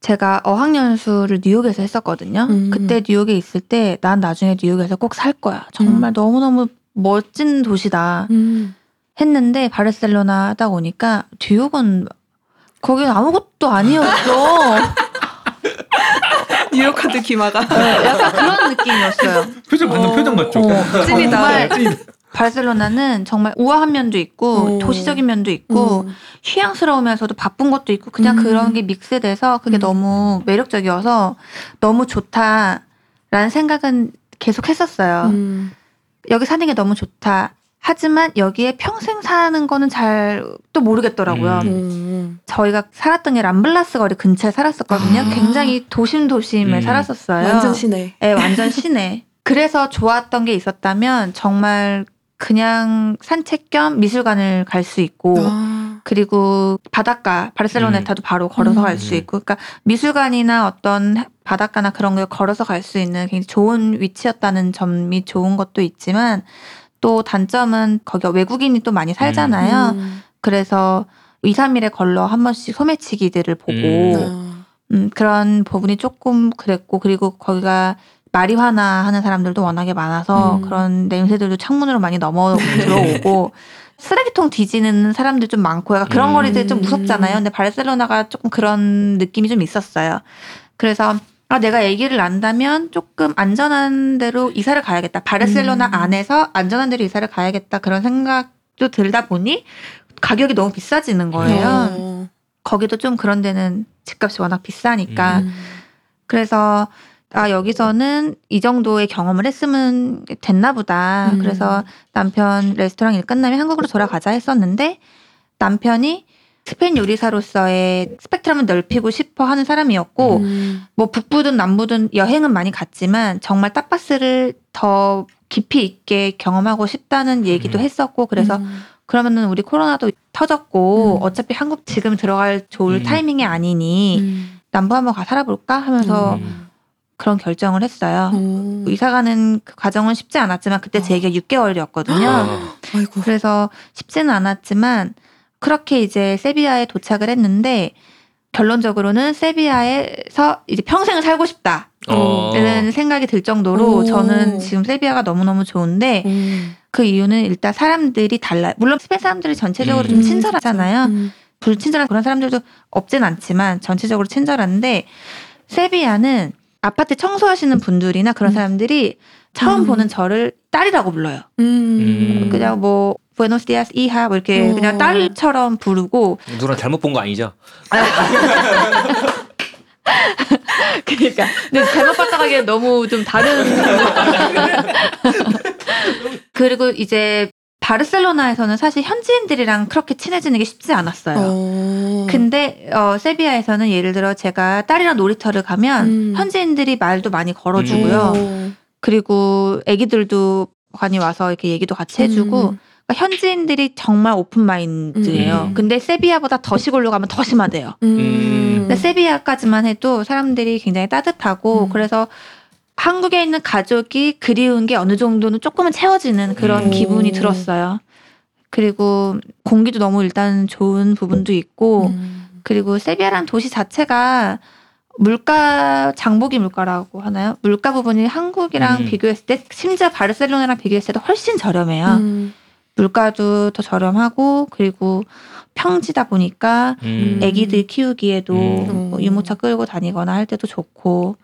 제가 어학연수를 뉴욕에서 했었거든요. 음. 그때 뉴욕에 있을 때 난 나중에 뉴욕에서 꼭 살 거야. 정말 음. 너무너무 멋진 도시다 음. 했는데 바르셀로나 딱 오니까 뉴욕은 거긴 아무것도 아니었어. 뉴욕한테 기마가 약간 그런 느낌이었어요. 표정 방금 어. 표정 같죠? 어, 찐이다. 정말 바르셀로나는 정말 우아한 면도 있고 어. 도시적인 면도 있고 음. 휴양스러우면서도 바쁜 것도 있고 그냥 음. 그런 게 믹스돼서 그게 음. 너무 매력적이어서 너무 좋다라는 생각은 계속 했었어요. 음. 여기 사는 게 너무 좋다. 하지만 여기에 평생 사는 거는 잘 또 모르겠더라고요. 음. 음. 저희가 살았던 게 람블라스 거리 근처에 살았었거든요. 아. 굉장히 도심 도심에 음. 살았었어요. 완전 시내. 네, 완전 시내. 그래서 좋았던 게 있었다면 정말 그냥 산책 겸 미술관을 갈 수 있고 아. 그리고 바닷가 바르셀로나에타도 바로 걸어서 음. 갈수 있고 그러니까 미술관이나 어떤 바닷가나 그런 걸 걸어서 갈 수 있는 굉장히 좋은 위치였다는 점이 좋은 것도 있지만 또 단점은 거기가 외국인이 또 많이 살잖아요. 음. 그래서 2, 3일에 걸러 한 번씩 소매치기들을 보고 음. 아. 음, 그런 부분이 조금 그랬고 그리고 거기가 마리화나 하는 사람들도 워낙에 많아서 음. 그런 냄새들도 창문으로 많이 넘어 들어오고 쓰레기통 뒤지는 사람들 좀 많고 약간 그런 음. 거리들이 좀 무섭잖아요. 근데 바르셀로나가 조금 그런 느낌이 좀 있었어요. 그래서 아 내가 얘기를 난다면 조금 안전한 데로 이사를 가야겠다. 바르셀로나 음. 안에서 안전한 데로 이사를 가야겠다. 그런 생각도 들다 보니 가격이 너무 비싸지는 거예요. 어. 거기도 좀 그런 데는 집값이 워낙 비싸니까 음. 그래서 아 여기서는 이 정도의 경험을 했으면 됐나 보다. 음. 그래서 남편 레스토랑 일 끝나면 한국으로 돌아가자 했었는데 남편이 스페인 요리사로서의 스펙트럼을 넓히고 싶어 하는 사람이었고 음. 뭐 북부든 남부든 여행은 많이 갔지만 정말 타파스를 더 깊이 있게 경험하고 싶다는 얘기도 음. 했었고 그래서 음. 그러면은 우리 코로나도 터졌고 음. 어차피 한국 지금 들어갈 좋을 음. 타이밍이 아니니 음. 남부 한번 가 살아볼까 하면서 음. 그런 결정을 했어요. 음. 이사 가는 그 과정은 쉽지 않았지만 그때 제 어. 얘기가 6개월이었거든요. 어. 아이고. 그래서 쉽지는 않았지만 그렇게 이제 세비야에 도착을 했는데 결론적으로는 세비야에서 이제 평생을 살고 싶다. 어. 이런 생각이 들 정도로 오. 저는 지금 세비야가 너무너무 좋은데 음. 그 이유는 일단 사람들이 달라요. 물론 스페인 사람들이 전체적으로 음. 좀 친절하잖아요. 음. 불친절한 그런 사람들도 없진 않지만 전체적으로 친절한데 세비야는 아파트 청소하시는 분들이나 그런 음. 사람들이 처음 음. 보는 저를 딸이라고 불러요. 음. 음. 그냥 뭐 부에노스 디아스 이하 뭐 이렇게 어. 그냥 딸처럼 부르고 누나 잘못 본 거 아니죠? 그러니까 근데 잘못 봤다고 하기엔 너무 좀 다른 그리고 이제 바르셀로나에서는 사실 현지인들이랑 그렇게 친해지는 게 쉽지 않았어요. 어. 근데 어, 세비야에서는 예를 들어 제가 딸이랑 놀이터를 가면 음. 현지인들이 말도 많이 걸어주고요. 어. 그리고 애기들도 많이 와서 이렇게 얘기도 같이 해주고 음. 그러니까 현지인들이 정말 오픈 마인드예요. 음. 근데 세비야보다 더 시골로 가면 더 심하대요. 음. 근데 세비야까지만 해도 사람들이 굉장히 따뜻하고 음. 그래서 한국에 있는 가족이 그리운 게 어느 정도는 조금은 채워지는 그런 음. 기분이 들었어요. 그리고 공기도 너무 일단 좋은 부분도 있고 음. 그리고 세비야라는 도시 자체가 물가 장보기 물가라고 하나요? 물가 부분이 한국이랑 음. 비교했을 때 심지어 바르셀로나랑 비교했을 때도 훨씬 저렴해요. 음. 물가도 더 저렴하고 그리고 평지다 보니까 음. 아기들 키우기에도 음. 뭐 유모차 끌고 다니거나 할 때도 좋고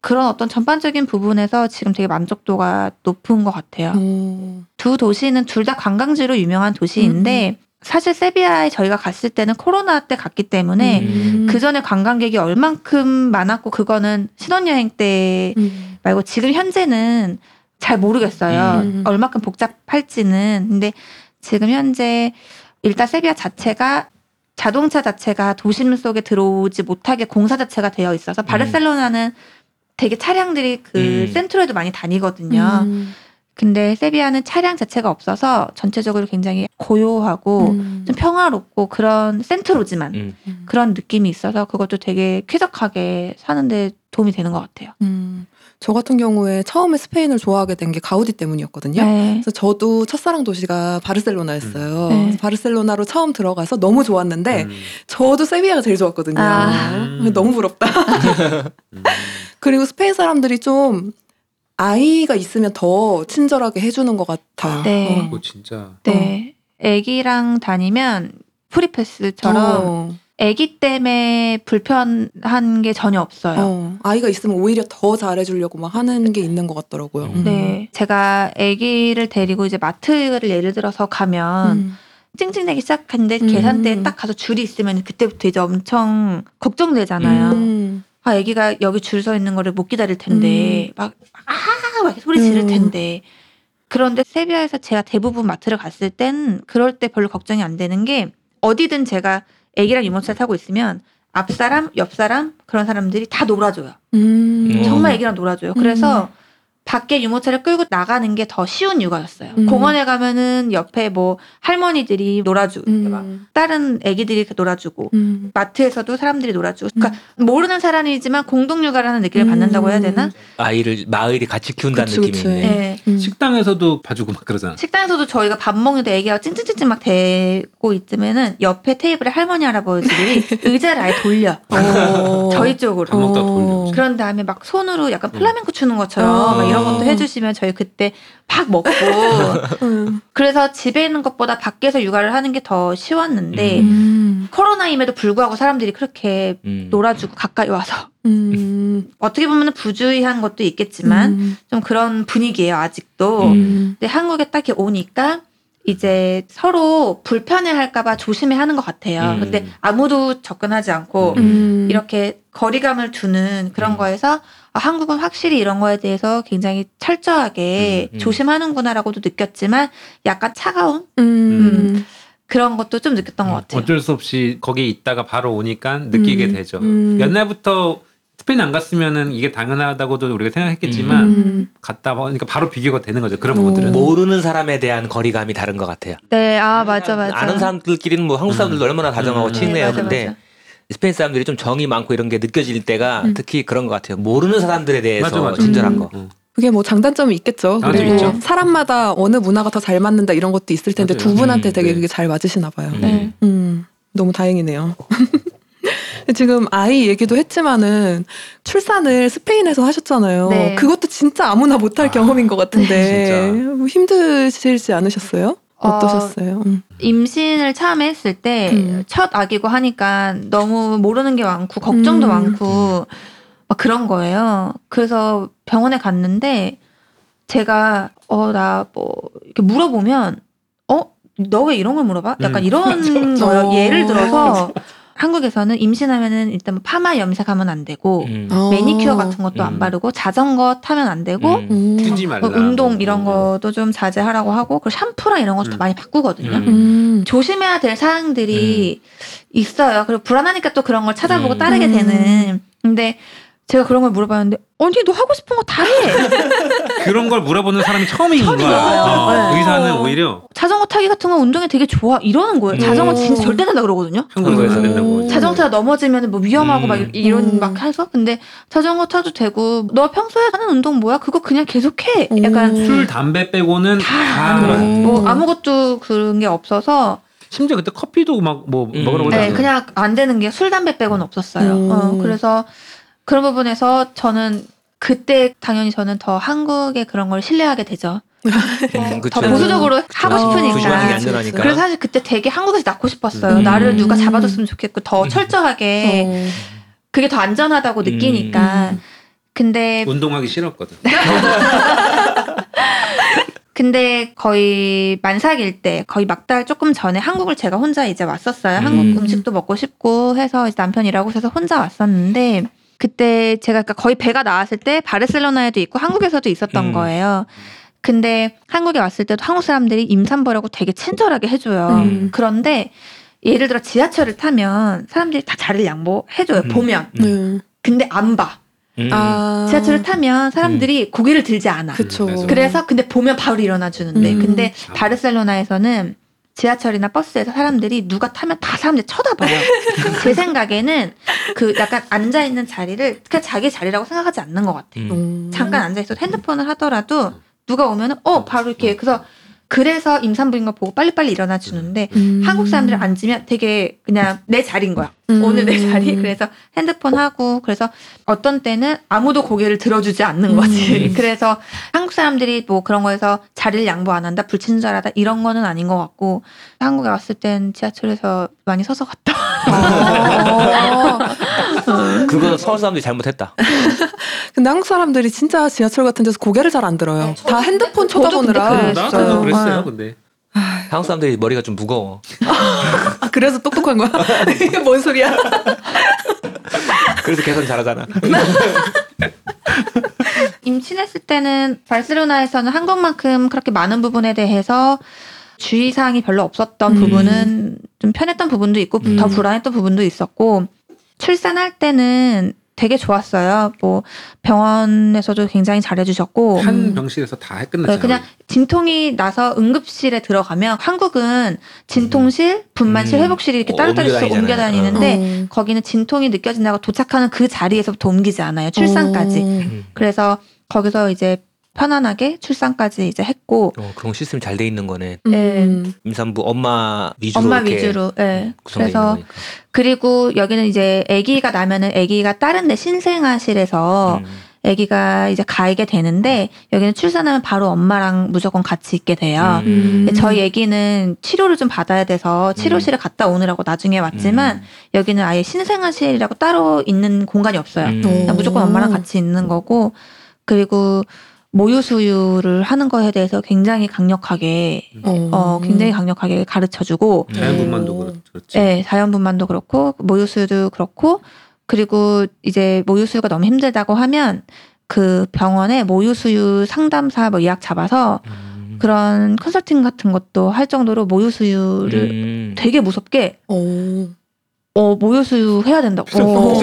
그런 어떤 전반적인 부분에서 지금 되게 만족도가 높은 것 같아요. 어. 두 도시는 둘 다 관광지로 유명한 도시인데 사실 세비야에 저희가 갔을 때는 코로나 때 갔기 때문에 음. 그 전에 관광객이 얼만큼 많았고 그거는 신혼여행 때 음. 말고 지금 현재는 잘 모르겠어요. 음. 얼마큼 복잡할지는. 근데 지금 현재 일단 세비야 자체가 자동차 자체가 도심 속에 들어오지 못하게 공사 자체가 되어 있어서 바르셀로나는 되게 차량들이 그 음. 센트로에도 많이 다니거든요. 음. 근데 세비야는 차량 자체가 없어서 전체적으로 굉장히 고요하고 음. 좀 평화롭고 그런 센트로지만 음. 음. 그런 느낌이 있어서 그것도 되게 쾌적하게 사는데 도움이 되는 것 같아요. 음. 저 같은 경우에 처음에 스페인을 좋아하게 된 게 가우디 때문이었거든요. 네. 그래서 저도 첫사랑 도시가 바르셀로나였어요. 네. 그래서 바르셀로나로 처음 들어가서 너무 좋았는데 음. 저도 세비야가 제일 좋았거든요. 아. 음. 너무 부럽다. 음. 그리고 스페인 사람들이 좀 아이가 있으면 더 친절하게 해주는 것 같아요. 네. 어. 그거 진짜 네. 애기랑 다니면 프리패스처럼 어, 애기 때문에 불편한 게 전혀 없어요. 어. 아이가 있으면 오히려 더 잘해주려고 막 하는 게 있는 것 같더라고요. 음. 네. 제가 애기를 데리고 이제 마트를 예를 들어서 가면 음. 찡찡대기 시작했는데 음. 계산대에 딱 가서 줄이 있으면 그때부터 이제 엄청 걱정되잖아요. 음. 아, 애기가 여기 줄 서 있는 거를 못 기다릴 텐데, 막, 아! 막 소리 지를 음. 텐데. 그런데 세비야에서 제가 대부분 마트를 갔을 땐 그럴 때 별로 걱정이 안 되는 게 어디든 제가 애기랑 유모차를 타고 있으면 앞 사람, 옆 사람, 그런 사람들이 다 놀아줘요. 음. 음. 정말 애기랑 놀아줘요. 그래서 밖에 유모차를 끌고 나가는 게 더 쉬운 육아였어요. 음. 공원에 가면은 옆에 뭐 할머니들이 놀아주고, 막 음. 다른 애기들이 놀아주고, 음. 마트에서도 사람들이 놀아주고, 그러니까 모르는 사람이지만 공동 육아라는 느낌을 음. 받는다고 해야 되나? 아이를 마을이 같이 키운다는 그치, 느낌이 그치. 있네. 네. 음. 식당에서도 봐주고 막 그러잖아. 식당에서도 저희가 밥 먹는데 애기가 찡찡찡찡 막 대고 있으면은 옆에 테이블에 할머니 할아버지들이 의자를 아예 돌려 어. 저희 쪽으로 밥 먹다 어. 돌려. 그런 다음에 막 손으로 약간 플라멩코 추는 것처럼 어. 막 이런 것도 해주시면 저희 그때 막 먹고 음. 그래서 집에 있는 것보다 밖에서 육아를 하는 게 더 쉬웠는데 음. 코로나임에도 불구하고 사람들이 그렇게 음. 놀아주고 가까이 와서 음. 어떻게 보면 부주의한 것도 있겠지만 음. 좀 그런 분위기예요 아직도. 음. 근데 한국에 딱 이렇게 오니까 이제 서로 불편해할까봐 조심해 하는 것 같아요. 음. 근데 아무도 접근하지 않고 음. 이렇게 거리감을 두는 그런 음. 거에서 아, 한국은 확실히 이런 거에 대해서 굉장히 철저하게 음, 음. 조심하는구나라고도 느꼈지만 약간 차가운 음. 그런 것도 좀 느꼈던 것 같아요. 어쩔 수 없이 거기에 있다가 바로 오니까 느끼게 음, 되죠. 음. 옛날부터 스페인 안 갔으면은 이게 당연하다고도 우리가 생각했겠지만 음. 갔다 보니까 바로 비교가 되는 거죠. 그런 오. 부분들은. 모르는 사람에 대한 거리감이 다른 것 같아요. 네, 아 맞아 맞아. 아는 사람들끼리는 뭐 한국 사람들도 얼마나 다정하고 음. 친해요. 네, 맞아, 근데 맞아. 스페인 사람들이 좀 정이 많고 이런 게 느껴질 때가 음. 특히 그런 것 같아요. 모르는 사람들에 대해서 맞아, 맞아. 친절한 음. 거. 음. 그게 뭐 장단점이 있겠죠. 장단점이 그리고 있죠. 사람마다 어느 문화가 더 잘 맞는다 이런 것도 있을 텐데 맞아요. 두 분한테 음, 되게 네. 그게 잘 맞으시나 봐요. 음. 네. 음, 너무 다행이네요. 지금 아이 얘기도 했지만은 출산을 스페인에서 하셨잖아요. 네. 그것도 진짜 아무나 못할 아, 경험인 것 같은데 진짜. 뭐 힘드시지 않으셨어요? 어, 어떠셨어요? 음. 임신을 처음에 했을 때 음. 첫 아기고 하니까 너무 모르는 게 많고 걱정도 음. 많고 막 그런 거예요. 그래서 병원에 갔는데 제가 어 나 뭐 이렇게 물어보면 어 너 왜 이런 걸 물어봐? 약간 음. 이런 거예요. 어. 예를 들어서 한국에서는 임신하면은 일단 뭐 파마 염색하면 안 되고 음. 어. 매니큐어 같은 것도 음. 안 바르고 자전거 타면 안 되고 음. 음. 트지 말라. 뭐 운동 뭐. 이런 것도 좀 자제하라고 하고 그리고 샴푸랑 이런 것도 음. 많이 바꾸거든요. 음. 음. 조심해야 될 사항들이 있어요. 그리고 불안하니까 또 그런 걸 찾아보고 음. 따르게 음. 되는. 근데 제가 그런 걸 물어봤는데 언니 너 하고 싶은 거 다 해. 그런 걸 물어보는 사람이 처음인 거야. 어, 네. 의사는 오히려 자전거 타기 같은 거 운동에 되게 좋아 이러는 거예요. 자전거 오. 진짜 절대 된다 그러거든요. 한국에서 음. 된다고. 자전거 타다 넘어지면 뭐 위험하고 음. 막 이런 음. 막 해서 근데 자전거 타도 되고 너 평소에 하는 운동 뭐야? 그거 그냥 계속해. 약간 음. 술, 담배 빼고는 다 다. 음. 뭐 아무것도 그런 게 없어서 심지어 그때 커피도 막뭐 음. 먹으러 네, 가잖아요. 그냥 안 되는 게 술, 담배 빼고는 없었어요. 음. 어, 그래서 그런 부분에서 저는 그때 당연히 저는 더 한국의 그런 걸 신뢰하게 되죠. 음, 더. 보수적으로 하고 어, 싶으니까. 그래서 사실 그때 되게 한국에서 낳고 싶었어요. 음. 나를 누가 잡아줬으면 좋겠고 더 음. 철저하게 어. 그게 더 안전하다고 느끼니까. 음. 근데 운동하기 싫었거든. 근데 거의 만삭일 때 거의 막달 조금 전에 한국을 제가 혼자 이제 왔었어요. 음. 한국 음식도 먹고 싶고 해서 이제 남편 일하고 있어서 혼자 왔었는데 그때 제가 그러니까 거의 배가 나왔을 때 바르셀로나에도 있고 한국에서도 있었던 음. 거예요. 근데 한국에 왔을 때도 한국 사람들이 임산 보라고 되게 친절하게 해줘요. 음. 그런데 예를 들어 지하철을 타면 사람들이 다 자리를 양보해줘요. 음. 보면. 네. 근데 안 봐. 음. 아. 지하철을 타면 사람들이 고개를 들지 않아. 그쵸. 음, 그래서 근데 보면 바로 일어나 주는데 음. 근데 바르셀로나에서는 지하철이나 버스에서 사람들이 누가 타면 다 사람들이 쳐다봐요. 제 생각에는 그 약간 앉아 있는 자리를 그냥 자기 자리라고 생각하지 않는 것 같아요. 음. 음. 잠깐 앉아 있어도 핸드폰을 하더라도 누가 오면은 어 바로 이렇게 그래서 그래서 임산부인 거 보고 빨리빨리 일어나 주는데 음. 한국 사람들 앉으면 되게 그냥 내 자리인 거야. 음. 오늘 내 자리. 그래서 핸드폰 하고 그래서 어떤 때는 아무도 고개를 들어주지 않는 거지. 음. 그래서 한국 사람들이 뭐 그런 거에서 자리를 양보 안 한다, 불친절하다 이런 거는 아닌 것 같고 한국에 왔을 땐 지하철에서 많이 서서 갔다. 아. 그거 서울 사람들이 잘못했다. 근데 한국 사람들이 진짜 지하철 같은 데서 고개를 잘 안 들어요. 다 핸드폰 쳐다보느라. 나도 그랬어요. 그랬어요. 근데 한국 사람들이 머리가 좀 무거워. 아, 그래서 똑똑한 거야? 이게 뭔 소리야? 그래서 개선 잘하잖아. 임신했을 때는 바르셀로나에서는 한국만큼 그렇게 많은 부분에 대해서 주의사항이 별로 없었던 음. 부분은 좀 편했던 부분도 있고 음. 더 불안했던 부분도 있었고 출산할 때는 되게 좋았어요. 뭐 병원에서도 굉장히 잘해주셨고 한 병실에서 다 네, 끝났잖아요. 그냥 진통이 나서 응급실에 들어가면 한국은 진통실, 분만실, 음. 회복실이 이렇게 어, 따로따로 있어 옮겨. 다니는데 어. 거기는 진통이 느껴진다고 도착하는 그 자리에서부터 옮기지 않아요. 출산까지. 어. 음. 그래서 거기서 이제 편안하게 출산까지 이제 했고 어, 그런 시스템 잘 돼 있는 거네. 음. 임산부 엄마 위주로 엄마 이렇게 위주로. 예. 구성돼 있는 그래서 거니까. 그리고 여기는 이제 아기가 나면은 아기가 다른 데 신생아실에서 음. 아기가 이제 가게 되는데 여기는 출산하면 바로 엄마랑 무조건 같이 있게 돼요. 음. 근데 저희 아기는 치료를 좀 받아야 돼서 치료실에 갔다 오느라고 나중에 왔지만 음. 여기는 아예 신생아실이라고 따로 있는 공간이 없어요. 음. 그냥 무조건 엄마랑 같이 있는 거고 그리고 모유 수유를 하는 거에 대해서 굉장히 강력하게 어 굉장히 강력하게 가르쳐 주고 음. 자연분만도 그렇- 그렇지. 네, 자연분만도 그렇고 모유 수유도 그렇고 그리고 이제 모유 수유가 너무 힘들다고 하면 그 병원에 모유 수유 상담사 뭐 예약 잡아서 음. 그런 컨설팅 같은 것도 할 정도로 모유 수유를 음. 되게 무섭게 오. 어 모유 수유 해야 된다고. 어,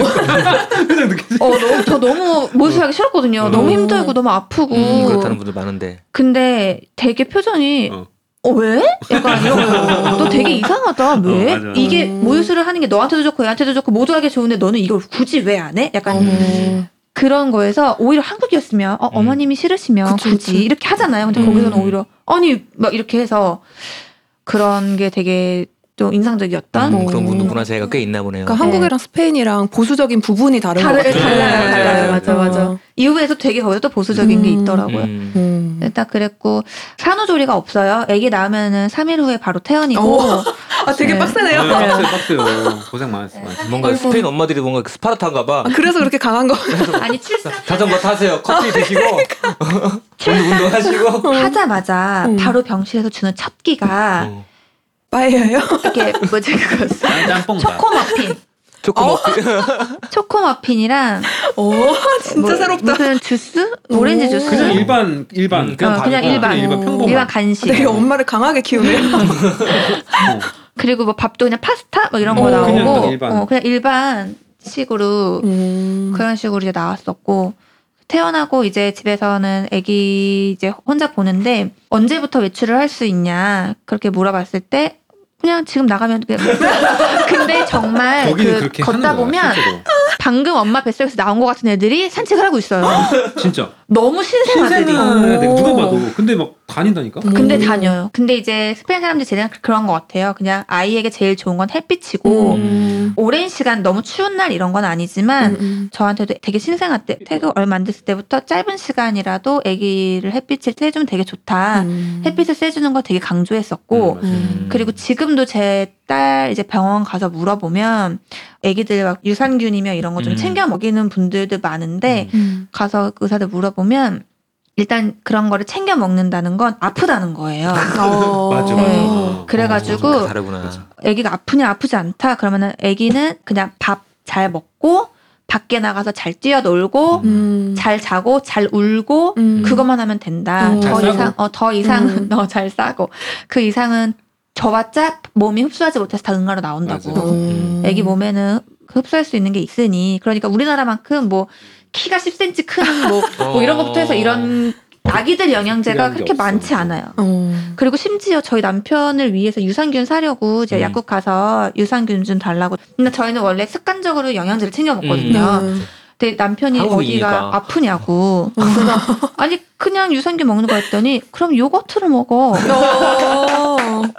어 너무, 저 너무 모유 수유 하기 싫었거든요. 음. 너무 힘들고 너무 아프고. 음, 그렇다는 분들 많은데. 근데 되게 표정이 어. 어 왜? 약간 이런 거. 너 되게 이상하다. 왜? 어. 이게 음. 모유수를 하는 게 너한테도 좋고 얘한테도 좋고 모두하게 좋은데 너는 이걸 굳이 왜 안 해? 약간 어. 그런 거에서 오히려 한국이었으면 어, 음. 어머님이 싫으시면 그치, 굳이 그치. 이렇게 하잖아요. 근데 음. 거기서는 오히려 아니 막 이렇게 해서 그런 게 되게 좀 인상적이었던 음, 그런 문- 음. 문화 차이가 꽤 있나 보네요. 그러니까 한국이랑 스페인이랑 보수적인 부분이 다른 것 다르- 같아요. 달라요, 달라요. 맞아, 맞아. 이 부분에서 되게 거기서 또 보수적인 게 음. 있더라고요. 음. 음. 일단 그랬고 산후조리가 없어요. 아기 낳으면은 3일 후에 바로 퇴원이고 오. 아 되게 네. 빡세네요. 네, 빡세 빡세요. 고생 많았어. 많았어. 뭔가 아이고. 스페인 엄마들이 뭔가 그 스파르타인가 봐. 아, 그래서 그렇게 강한 거. 아니 출산 자전거 타세요. 커피 드시고 운동 운동하시고. 하자마자 음. 바로 병실에서 주는 첫 끼가 어. 빠에야요? 이렇게 뭐지 그거 짬뽕 초코 머핀 초코 어. 먹기. 초코 머핀이랑 오 진짜 뭐, 새롭다. 무슨 주스 오렌지 오. 주스 그냥 일반 일반 음, 그냥 어, 그냥. 일반 그냥 일반 평범한. 일반 간식 되게 엄마를 강하게 키우네요. 어. 그리고 뭐 밥도 그냥 파스타 뭐 이런 어, 거 나오고 그냥 딱 일반. 어, 그냥 일반 식으로 음. 그런 식으로 이제 나왔었고 태어나고 이제 집에서는 아기 이제 혼자 보는데 언제부터 외출을 할 수 있냐 그렇게 물어봤을 때 그냥 지금 나가면 근데 정말 거기는 그 그렇게 걷다 거야, 보면 실제로. 방금 엄마 뱃속에서 나온 것 같은 애들이 산책을 하고 있어요. 진짜 너무 신생아들이. 신생아. 누가 봐도 근데 막 다닌다니까. 음. 근데 다녀요. 근데 이제 스페인 사람들 제대로 그런 것 같아요. 그냥 아이에게 제일 좋은 건 햇빛이고 음. 오랜 시간 너무 추운 날 이런 건 아니지만 음. 저한테도 되게 신생아 때 태교 얼마 안 됐을 때부터 짧은 시간이라도 아기를 햇빛을 쐬주면 되게 좋다. 음. 햇빛을 쐬주는 걸 되게 강조했었고 음. 음. 그리고 지금도 제 딸 이제 병원 가서 물어보면 아기들 막 유산균이며 이런 거좀 음. 챙겨 먹이는 분들도 많은데 음. 가서 의사들 물어보면 일단 그런 거를 챙겨 먹는다는 건 아프다는 거예요. 어. 맞아 네. 맞아. 그래가지고 어, 다르구나. 맞아. 아기가 아프냐 아프지 않다 그러면은 아기는 그냥 밥 잘 먹고 밖에 나가서 잘 뛰어놀고 음. 잘 자고 잘 울고 음. 그것만 하면 된다. 음. 더잘 이상 어 더 이상은 음. 어, 잘 싸고 그 이상은 저봤자 몸이 흡수하지 못해서 다 응가로 나온다고. 음. 아기 몸에는 흡수할 수 있는 게 있으니 그러니까 우리나라만큼 뭐 키가 10cm 큰뭐 뭐 이런 것부터 해서 이런 아기들 영양제가 그렇게 없어. 많지 않아요. 어. 그리고 심지어 저희 남편을 위해서 유산균 사려고 제가 음. 약국 가서 유산균 좀 달라고. 근데 저희는 원래 습관적으로 영양제를 챙겨 먹거든요. 음. 근데 남편이. 어디가 아프냐고. 그래서 아니 그냥 유산균 먹는 거 했더니 그럼 요거트를 먹어.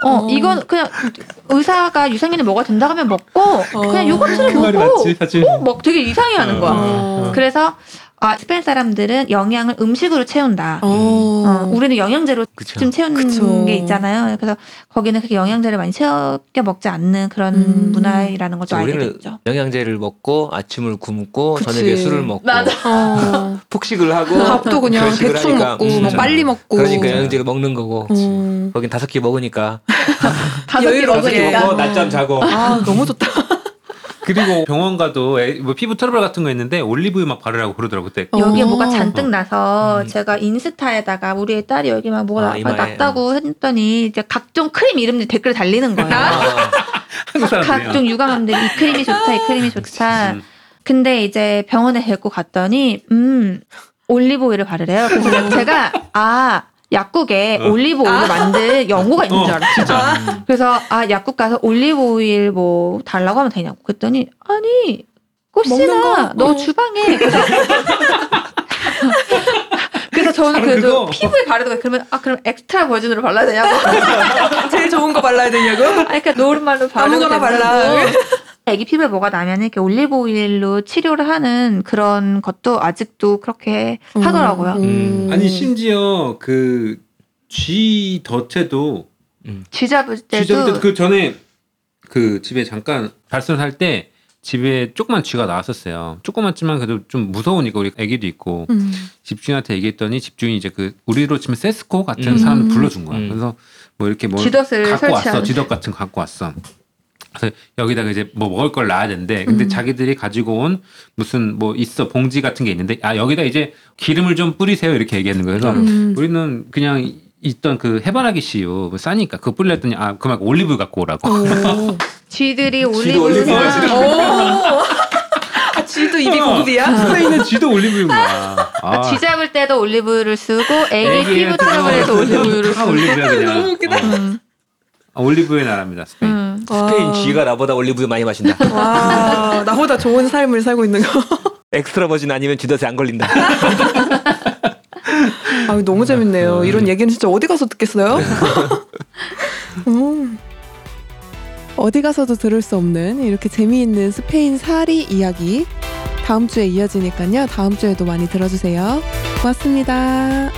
어. 어 이건 그냥 의사가 유산균을 먹어야 된다 하면 먹고 그냥 요거트를 그 말이 먹고 맞지 사실. 어, 막 되게 이상해 하는 거야. 어. 그래서 아 스페인 사람들은 영양을 음식으로 채운다. 어. 어, 우리는 영양제로 그쵸. 좀 채우는 그쵸. 게 있잖아요. 그래서 거기는 그렇게 영양제를 많이 채워 먹지 않는 그런 음. 문화라는 걸좀 알게 우리는 됐죠. 영양제를 먹고 아침을 굶고 그치. 저녁에 술을 먹고 맞아. 어. 폭식을 하고 밥도 그냥 대충 하니까. 먹고 음. 뭐 빨리 먹고. 그러니까 영양제를 먹는 거고 음. 거긴 다섯 개 먹으니까 다섯 개 먹으니까. 먹고 낮잠 자고 아 너무 좋다. 그리고 병원 가도 애- 뭐 피부 트러블 같은 거 있는데 올리브유 막 바르라고 그러더라고 그때. 여기에 어. 뭐가 잔뜩 나서 음. 제가 인스타에다가 우리 딸이 여기 막 뭐가 아, 나- 이마에, 났다고 했더니 이제 각종 크림 이름들 댓글 달리는 거예요. 아. 각종 육아맘들 이 크림이 좋다, 이 크림이 좋다. 음. 근데 이제 병원에 데리고 갔더니 음 올리브 오일을 바르래요. 그래서 제가 아 약국에 어. 올리브 오일을 만든 연고가 있는 줄 어, 알았어요. 진짜. 그래서 아 약국 가서 올리브 오일 뭐 달라고 하면 되냐고 그랬더니 아니 거? 너 어. 주방에 그래서 그래서 저는 그래도 그거. 피부에 거예요. 그러면 아 그럼 extra virgin으로 발라야 되냐고 제일 좋은 거 발라야 되냐고? 아니 그러니까 노른말로 바르면 아무거나 발라. 애기 피부에 뭐가 나면 이렇게 올리브 오일로 치료를 하는 그런 것도 아직도 그렇게 하더라고요. 음. 아니 심지어 그 쥐 덫에도 쥐 잡을 때도 쥐 잡을 때 그 전에 그 집에 잠깐 발설할 때 집에 조그만 쥐가 나왔었어요. 조그맣지만 그래도 좀 무서우니까 우리 애기도 있고 음. 집주인한테 얘기했더니 집주인이 이제 그 우리로 치면 세스코 같은 음. 사람 불러준 거야. 음. 그래서 뭐 이렇게 뭐 쥐덫을 갖고 왔어. 설치하는. 쥐덫 같은 거 갖고 왔어. 그래서 여기다가 이제 뭐 먹을 걸 놔야 되는데 근데 음. 자기들이 가지고 온 무슨 뭐 있어 봉지 같은 게 있는데 아 여기다 이제 기름을 좀 뿌리세요 이렇게 얘기하는 거예요. 그래서 음. 우리는 그냥 있던 그 해바라기 씨유 뭐 싸니까 그거 뿌렸더니 아 그만 올리브 갖고 오라고. 오. 쥐들이 쥐도 올리브를 오. 아, 쥐도 입이 고급이야? 스페인은 쥐도 올리브인 거야. 아, 쥐 잡을 때도 올리브를 쓰고 애기 피부 트러블에도 올리브를 다 쓰고 올리브야 그냥. 너무 웃기다. 어. 음, 아, 올리브의 나라입니다 스페인. 음. 스페인 와. 쥐가 나보다 올리브유 많이 마신다. 와, 나보다 좋은 삶을 살고 있는 거. extra virgin 아니면 쥐덫에 안 걸린다. 아, 너무 재밌네요. 이런 얘기는 진짜 어디 가서 듣겠어요? 음. 어디 가서도 들을 수 없는 이렇게 재미있는 스페인 사리 이야기 다음 주에 이어지니까요. 다음 주에도 많이 들어주세요. 고맙습니다.